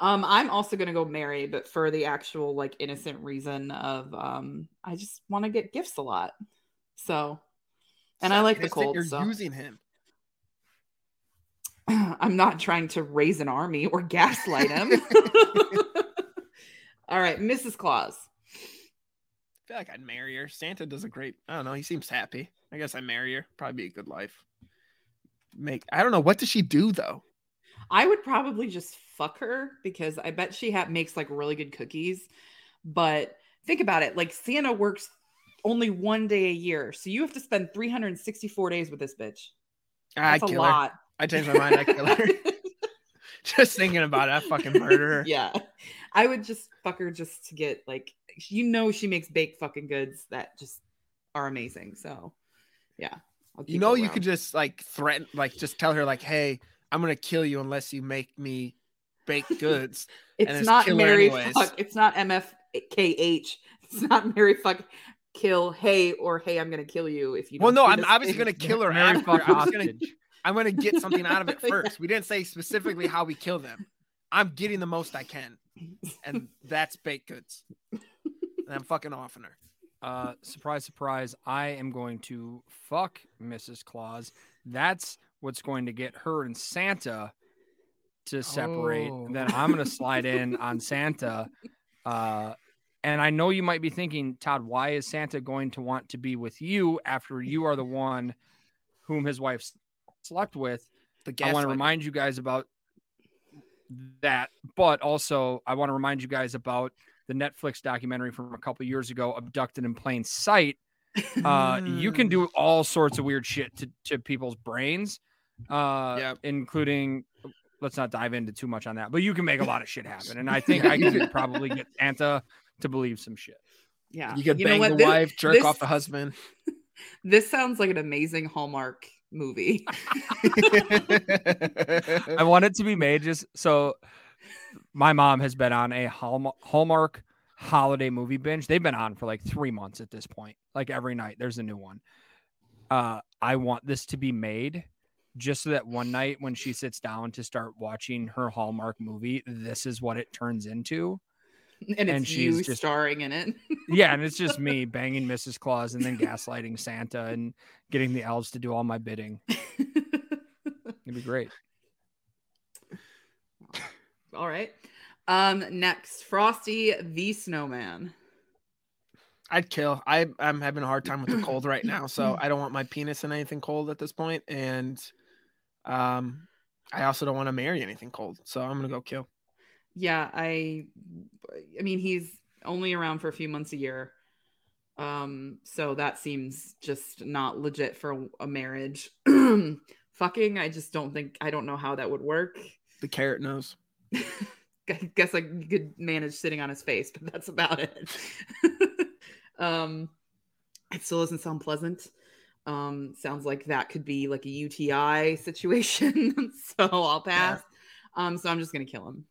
Um, I'm also gonna go marry, but for the actual like innocent reason of um, I just want to get gifts a lot. So, and I like the cold. You're So using him. [LAUGHS] I'm not trying to raise an army or gaslight him. [LAUGHS] [LAUGHS] All right, Mrs. Claus. I feel like I'd marry her. Santa does a great. I don't know. He seems happy. I guess I marry her. Probably be a good life. Make. I don't know. What does she do though? I would probably just fuck her because I bet she ha- makes like really good cookies. But think about it like Santa works only one day a year. So you have to spend 364 days with this bitch. I That's a kill her. I change my mind. I kill her. [LAUGHS] just thinking about it, I fucking murder her. yeah. I would just fuck her just to get like, you know, she makes baked fucking goods that just are amazing. So yeah. You know, you could just like threaten, like just tell her, like, "Hey, I'm gonna kill you unless you make me baked [LAUGHS] goods." It's it's not Marry anyways. fuck. It's not MFKH. It's not Marry fuck kill. Hey or hey, I'm gonna kill you if you. well, no, I'm obviously thing. gonna kill [LAUGHS] her. Marry fuck I'm, gonna, hostage. I'm gonna get something out of it Yeah. [LAUGHS] first. We didn't say specifically how we kill them. I'm getting the most I can, and that's baked goods. And I'm fucking offing her. Uh, surprise, surprise! I am going to fuck Mrs. Claus. That's what's going to get her and Santa to separate. Oh. Then I'm going to slide in [LAUGHS] on Santa. Uh, and I know you might be thinking, Todd, why is Santa going to want to be with you after you are the one whom his wife slept with? I want to remind you guys about that, but also I want to remind you guys about the Netflix documentary from a couple years ago, Abducted in Plain Sight. Uh, you can do [LAUGHS] all sorts of weird shit to, to people's brains, uh, Yep. including. Let's not dive into too much on that, but you can make a lot of shit happen, and I [LAUGHS] think I could [LAUGHS] probably get Santa to believe some shit. Yeah. You could know bang what? the This- wife, jerk this- off the husband. [LAUGHS] This sounds like an amazing Hallmark movie. I want it to be made just so my mom has been on a Hallmark, Hallmark holiday movie binge. They've been on for like three months at this point. Like every night, there's a new one. Uh, I want this to be made just so that one night when she sits down to start watching her Hallmark movie, this is what it turns into. [LAUGHS] and it's And she's you just- starring in it. Yeah, and it's just me [LAUGHS] banging Mrs. Claus and then gaslighting Santa and getting the elves to do all my bidding. [LAUGHS] It'd be great. All right. Um, next, Frosty the Snowman. I'd kill. I I'm having a hard time with the cold right now, so I don't want my penis in anything cold at this point, and um, I also don't want to marry anything cold. So I'm gonna go kill. Yeah, I I mean he's only around for a few months a year. Um, so that seems just not legit for a marriage. [CLEARS THROAT] Fucking, I just don't think I don't know how that would work. The carrot knows. I [LAUGHS] guess I could manage sitting on his face, but that's about it. [LAUGHS] um, it still doesn't sound pleasant. Um, sounds like that could be like a UTI situation. [LAUGHS] so I'll pass. Um, so I'm just gonna kill him.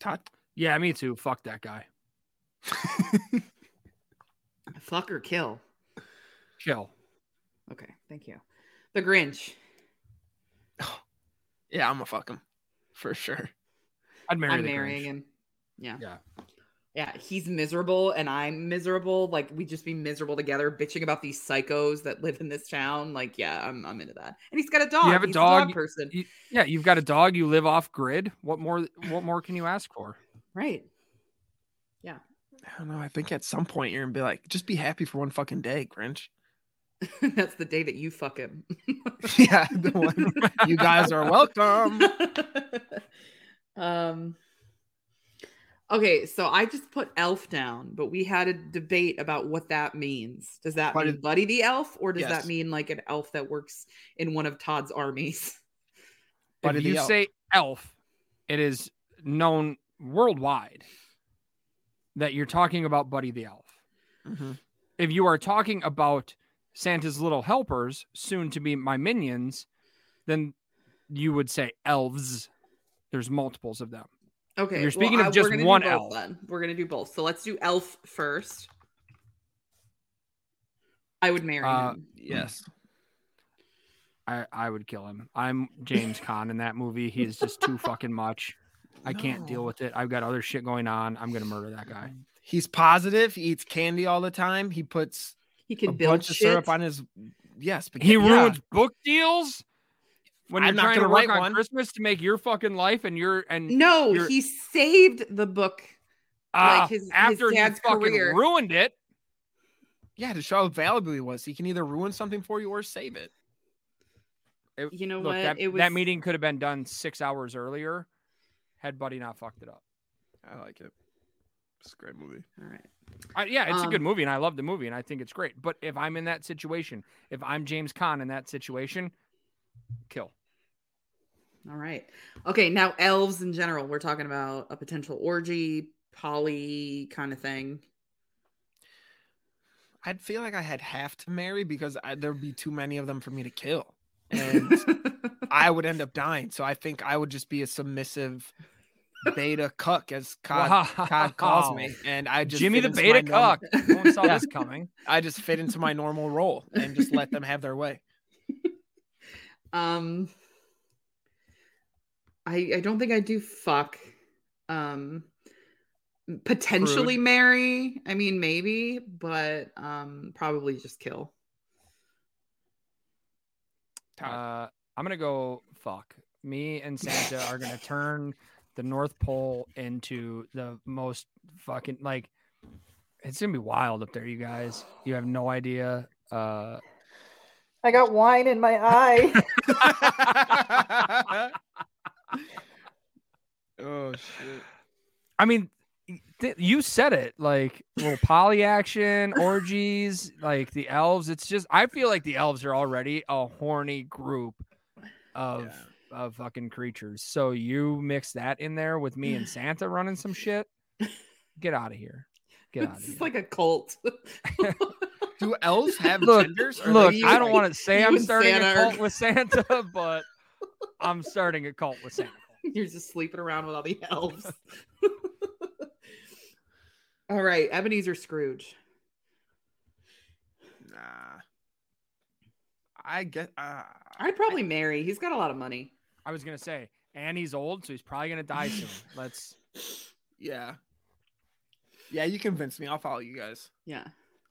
Todd. Yeah, me too. Fuck that guy. [LAUGHS] Fuck or kill. Kill. Okay, thank you. The Grinch. Oh, [SIGHS] Yeah, I'm gonna fuck him for sure. I'd marry I'm marrying Grinch. him. Yeah. Yeah. Yeah, he's miserable and I'm miserable. Like we just be miserable together, bitching about these psychos that live in this town. Like, yeah, I'm I'm into that. And he's got a dog. You have a He's dog? person. You- yeah, you've got a dog. You live off grid. What more? What more can you ask for? Right. Yeah. I don't know. I think at some point you're gonna be like, just be happy for one fucking day, Grinch. [LAUGHS] [LAUGHS] That's the day that you fuck him. [LAUGHS] yeah, the one. you guys are welcome. um Okay, so I just put elf down, but we had a debate about what that means. Does that Buddy- mean Buddy the elf or does Yes. that mean like an elf that works in one of Todd's armies? But if you elf. say elf, it is known worldwide that you're talking about Buddy the elf. Mhm. If you are talking about Santa's little helpers, soon to be my minions, then you would say elves. There's multiples of them. Okay. you're speaking of just we're gonna one do both elf. Then. We're gonna do both. So let's do elf first. I would marry Uh, him. [CLEARS THROAT] Yes. I, I would kill him. I'm James Caan in that movie. He is just too fucking much. I can't deal with it. I've got other shit going on. I'm gonna murder that guy. He's positive. He eats candy all the time. He puts He can a build bunch of syrup on his. Yes, He yeah. ruins book deals when you're I'm trying to gonna work write on one. Christmas to make your fucking life and your and No, you're- he saved the book. ah, like his- his after dad's fucking career. ruined it. Yeah, to show how valuable he was. He can either ruin something for you or save it. it- You know look, what? That, it was that meeting could have been done six hours earlier had Buddy not fucked it up. I like it. It's a great movie. All right. I, yeah, it's a Um, good movie and I love the movie and I think it's great. But if I'm in that situation, if I'm James Caan in that situation, kill. All right. Okay. Now, elves in general, we're talking about a potential orgy, poly kind of thing. I'd feel like I had half to marry because I, there'd be too many of them for me to kill, and [LAUGHS] I would end up dying. So I think I would just be a submissive beta cuck, as Cod, Cod calls me, and I just Jimmy fit the into my beta normal- cuck. No saw Yeah. this coming. I just fit into my normal role and just let them have their way. [LAUGHS] um, I I don't think I do fuck. Um, Potentially Crude. marry. I mean, maybe, but um, probably just kill. Uh, I'm gonna go fuck. Me and Santa are gonna [LAUGHS] turn the North Pole into the most fucking like. It's gonna be wild up there, you guys. You have no idea. Uh, I got wine in my eye. [LAUGHS] [LAUGHS] shit. I mean, th- you said it like little poly action, orgies, like the elves. It's just I feel like the elves are already a horny group of Yeah. of fucking creatures. So you mix that in there with me and Santa running some shit. Get out of here. Get out of here. it's like a cult. [LAUGHS] Do elves have Look, genders? Look, they I just- don't want to say I'm starting Santa a are- cult with Santa, [LAUGHS] but I'm starting a cult with Santa. [LAUGHS] You're just sleeping around with all the elves. [LAUGHS] all right, Ebenezer Scrooge. Nah. I get. Uh, I'd probably marry. He's got a lot of money. I was gonna say, and he's old, so he's probably gonna die soon. [LAUGHS] Let's yeah. Yeah, you convinced me. I'll follow you guys. Yeah.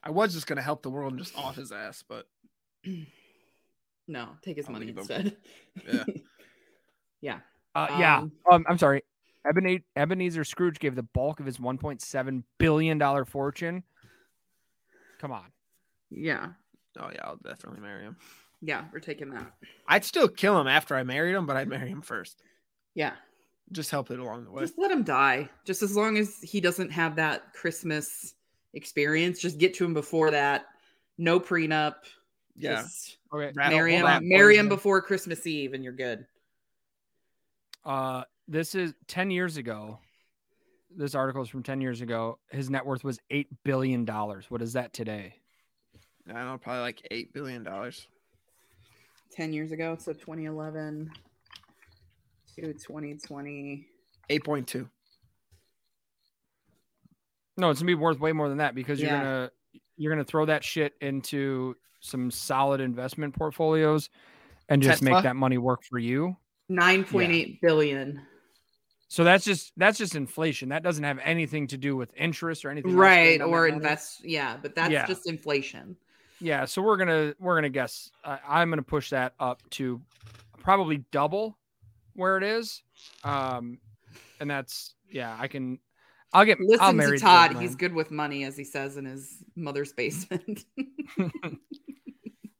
I was just gonna help the world and just off his ass, but [CLEARS THROAT] No, take his I'll money leave him. instead. Yeah. yeah. Uh, yeah. Um, Um, I'm sorry. Ebenezer, Ebenezer Scrooge gave the bulk of his 1.7 billion dollar fortune. Come on. Yeah. oh yeah, I'll definitely marry him. Yeah. We're taking that. I'd still kill him after I married him, but I'd marry him first. Yeah. Just help it along the way. Just let him die. Just as long as he doesn't have that Christmas experience, just get to him before that. No prenup. Yeah. Just Okay. Marry him, marry him before Christmas Eve and you're good. Uh, this is 10 years ago. This article is from 10 years ago. His net worth was $8 billion. What is that today? I don't know, probably like eight billion dollars. 10 years ago. So 2011 to 2020. Eight point two. No, it's gonna be worth way more than that because you're Yeah. gonna you're gonna throw that shit into some solid investment portfolios and just Tesla? make that money work for you. Nine point eight billion. So that's just that's just inflation. That doesn't have anything to do with interest or anything. Right. Or invest. Yeah. But that's Yeah. just inflation. Yeah, so we're gonna we're gonna guess. I I'm gonna push that up to probably double where it is, um, and that's yeah. I can. I'll get. I'll Listen marry to Todd. He's good with money, as he says in his mother's basement. [LAUGHS] [LAUGHS]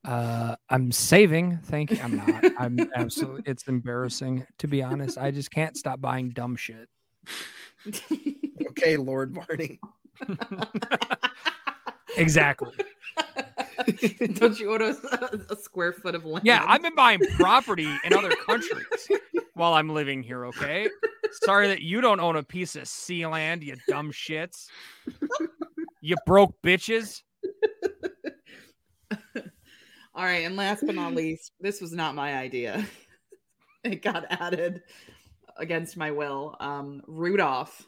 Uh, I'm saving. Thank you. I'm not. I'm absolutely. It's embarrassing to be honest. I just can't stop buying dumb shit. Okay, Lord Barney. [LAUGHS] Exactly. [LAUGHS] Don't you own a, a square foot of land? Yeah, I've been buying property in other countries while I'm living here. Okay. Sorry that you don't own a piece of Sealand, you dumb shits. You broke bitches. [LAUGHS] All right, and last but not [LAUGHS] least, this was not my idea. [LAUGHS] it got added against my will. Um, Rudolph.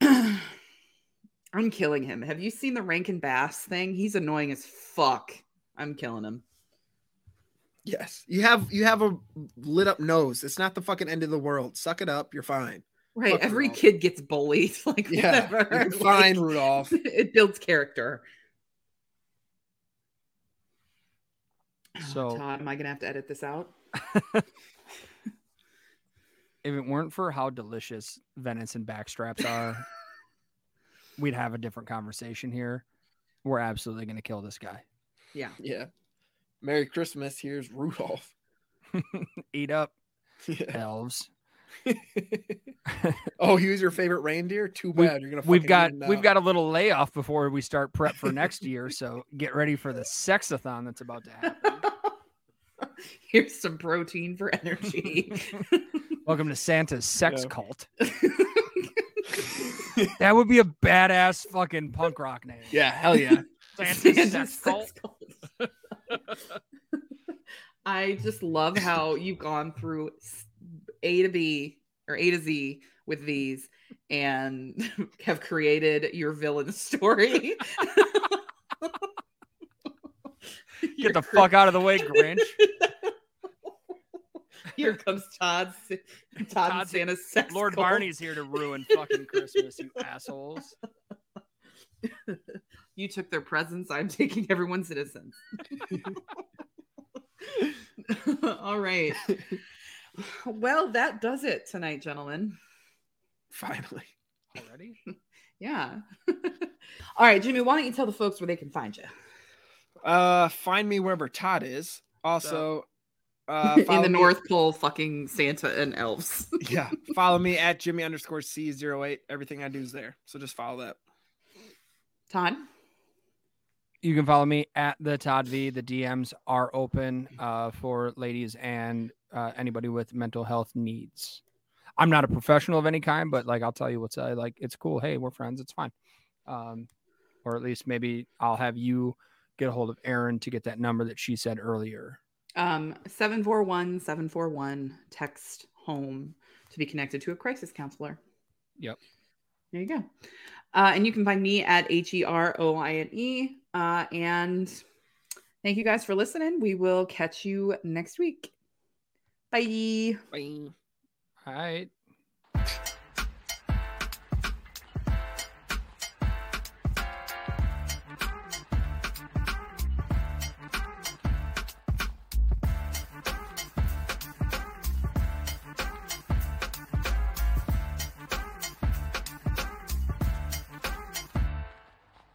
[CLEARS THROAT] I'm killing him. Have you seen the Rankin Bass thing? He's annoying as fuck. I'm killing him. Yes. You have you have a lit up nose. It's not the fucking end of the world. Suck it up. You're fine. Right. Fuck Every Rudolph. kid gets bullied. [LAUGHS] Like Yeah. whatever. You're Like, fine, Rudolph. it builds character. So- oh, Todd, am I gonna have to edit this out? [LAUGHS] If it weren't for how delicious venison backstraps are, [LAUGHS] we'd have a different conversation here. We're absolutely going to kill this guy. Yeah. Yeah. Merry Christmas. Here's Rudolph. [LAUGHS] Eat up, Yeah. elves. [LAUGHS] [LAUGHS] oh, he was your favorite reindeer? Too bad. You're gonna We've got we've got a little layoff before we start prep for [LAUGHS] next year, so get ready for the sexathon that's about to happen. Here's some protein for energy. Welcome to Santa's sex Yeah. cult. That would be a badass fucking punk rock name. Yeah, hell yeah. Santa's Santa's sex sex cult. cult. I just love how you've gone through A to B or A to Z with these and [LAUGHS] have created your villain [LAUGHS] story. [LAUGHS] Get the fuck out of the way, Grinch. Here comes Todd. Todd, Todd and Santa's sex Lord. Barney's here to ruin fucking Christmas, you assholes. You took their presents. I'm taking everyone's innocence. All right. Well, that does it tonight, gentlemen. Finally. Already? [LAUGHS] Yeah. [LAUGHS] All right, Jimmy, why don't you tell the folks where they can find you? Uh, find me wherever Todd is. Also, uh, [LAUGHS] In the me- North Pole, fucking Santa and elves. Yeah, follow me at Jimmy underscore C08. Everything I do is there, so just follow that. Todd? You can follow me at the Todd V. The DMs are open uh, for ladies and uh, anybody with mental health needs. I'm not a professional of any kind, but like I'll tell you what's uh, like. It's cool. Hey, we're friends. It's fine. Um, or at least maybe I'll have you get a hold of Erin to get that number that she said earlier. Um, 741 741, text home to be connected to a crisis counselor. Yep. There you go. Uh, and you can find me at H E R O I N E. Uh, and thank you guys for listening. We will catch you next week. Bye. Bye. All right.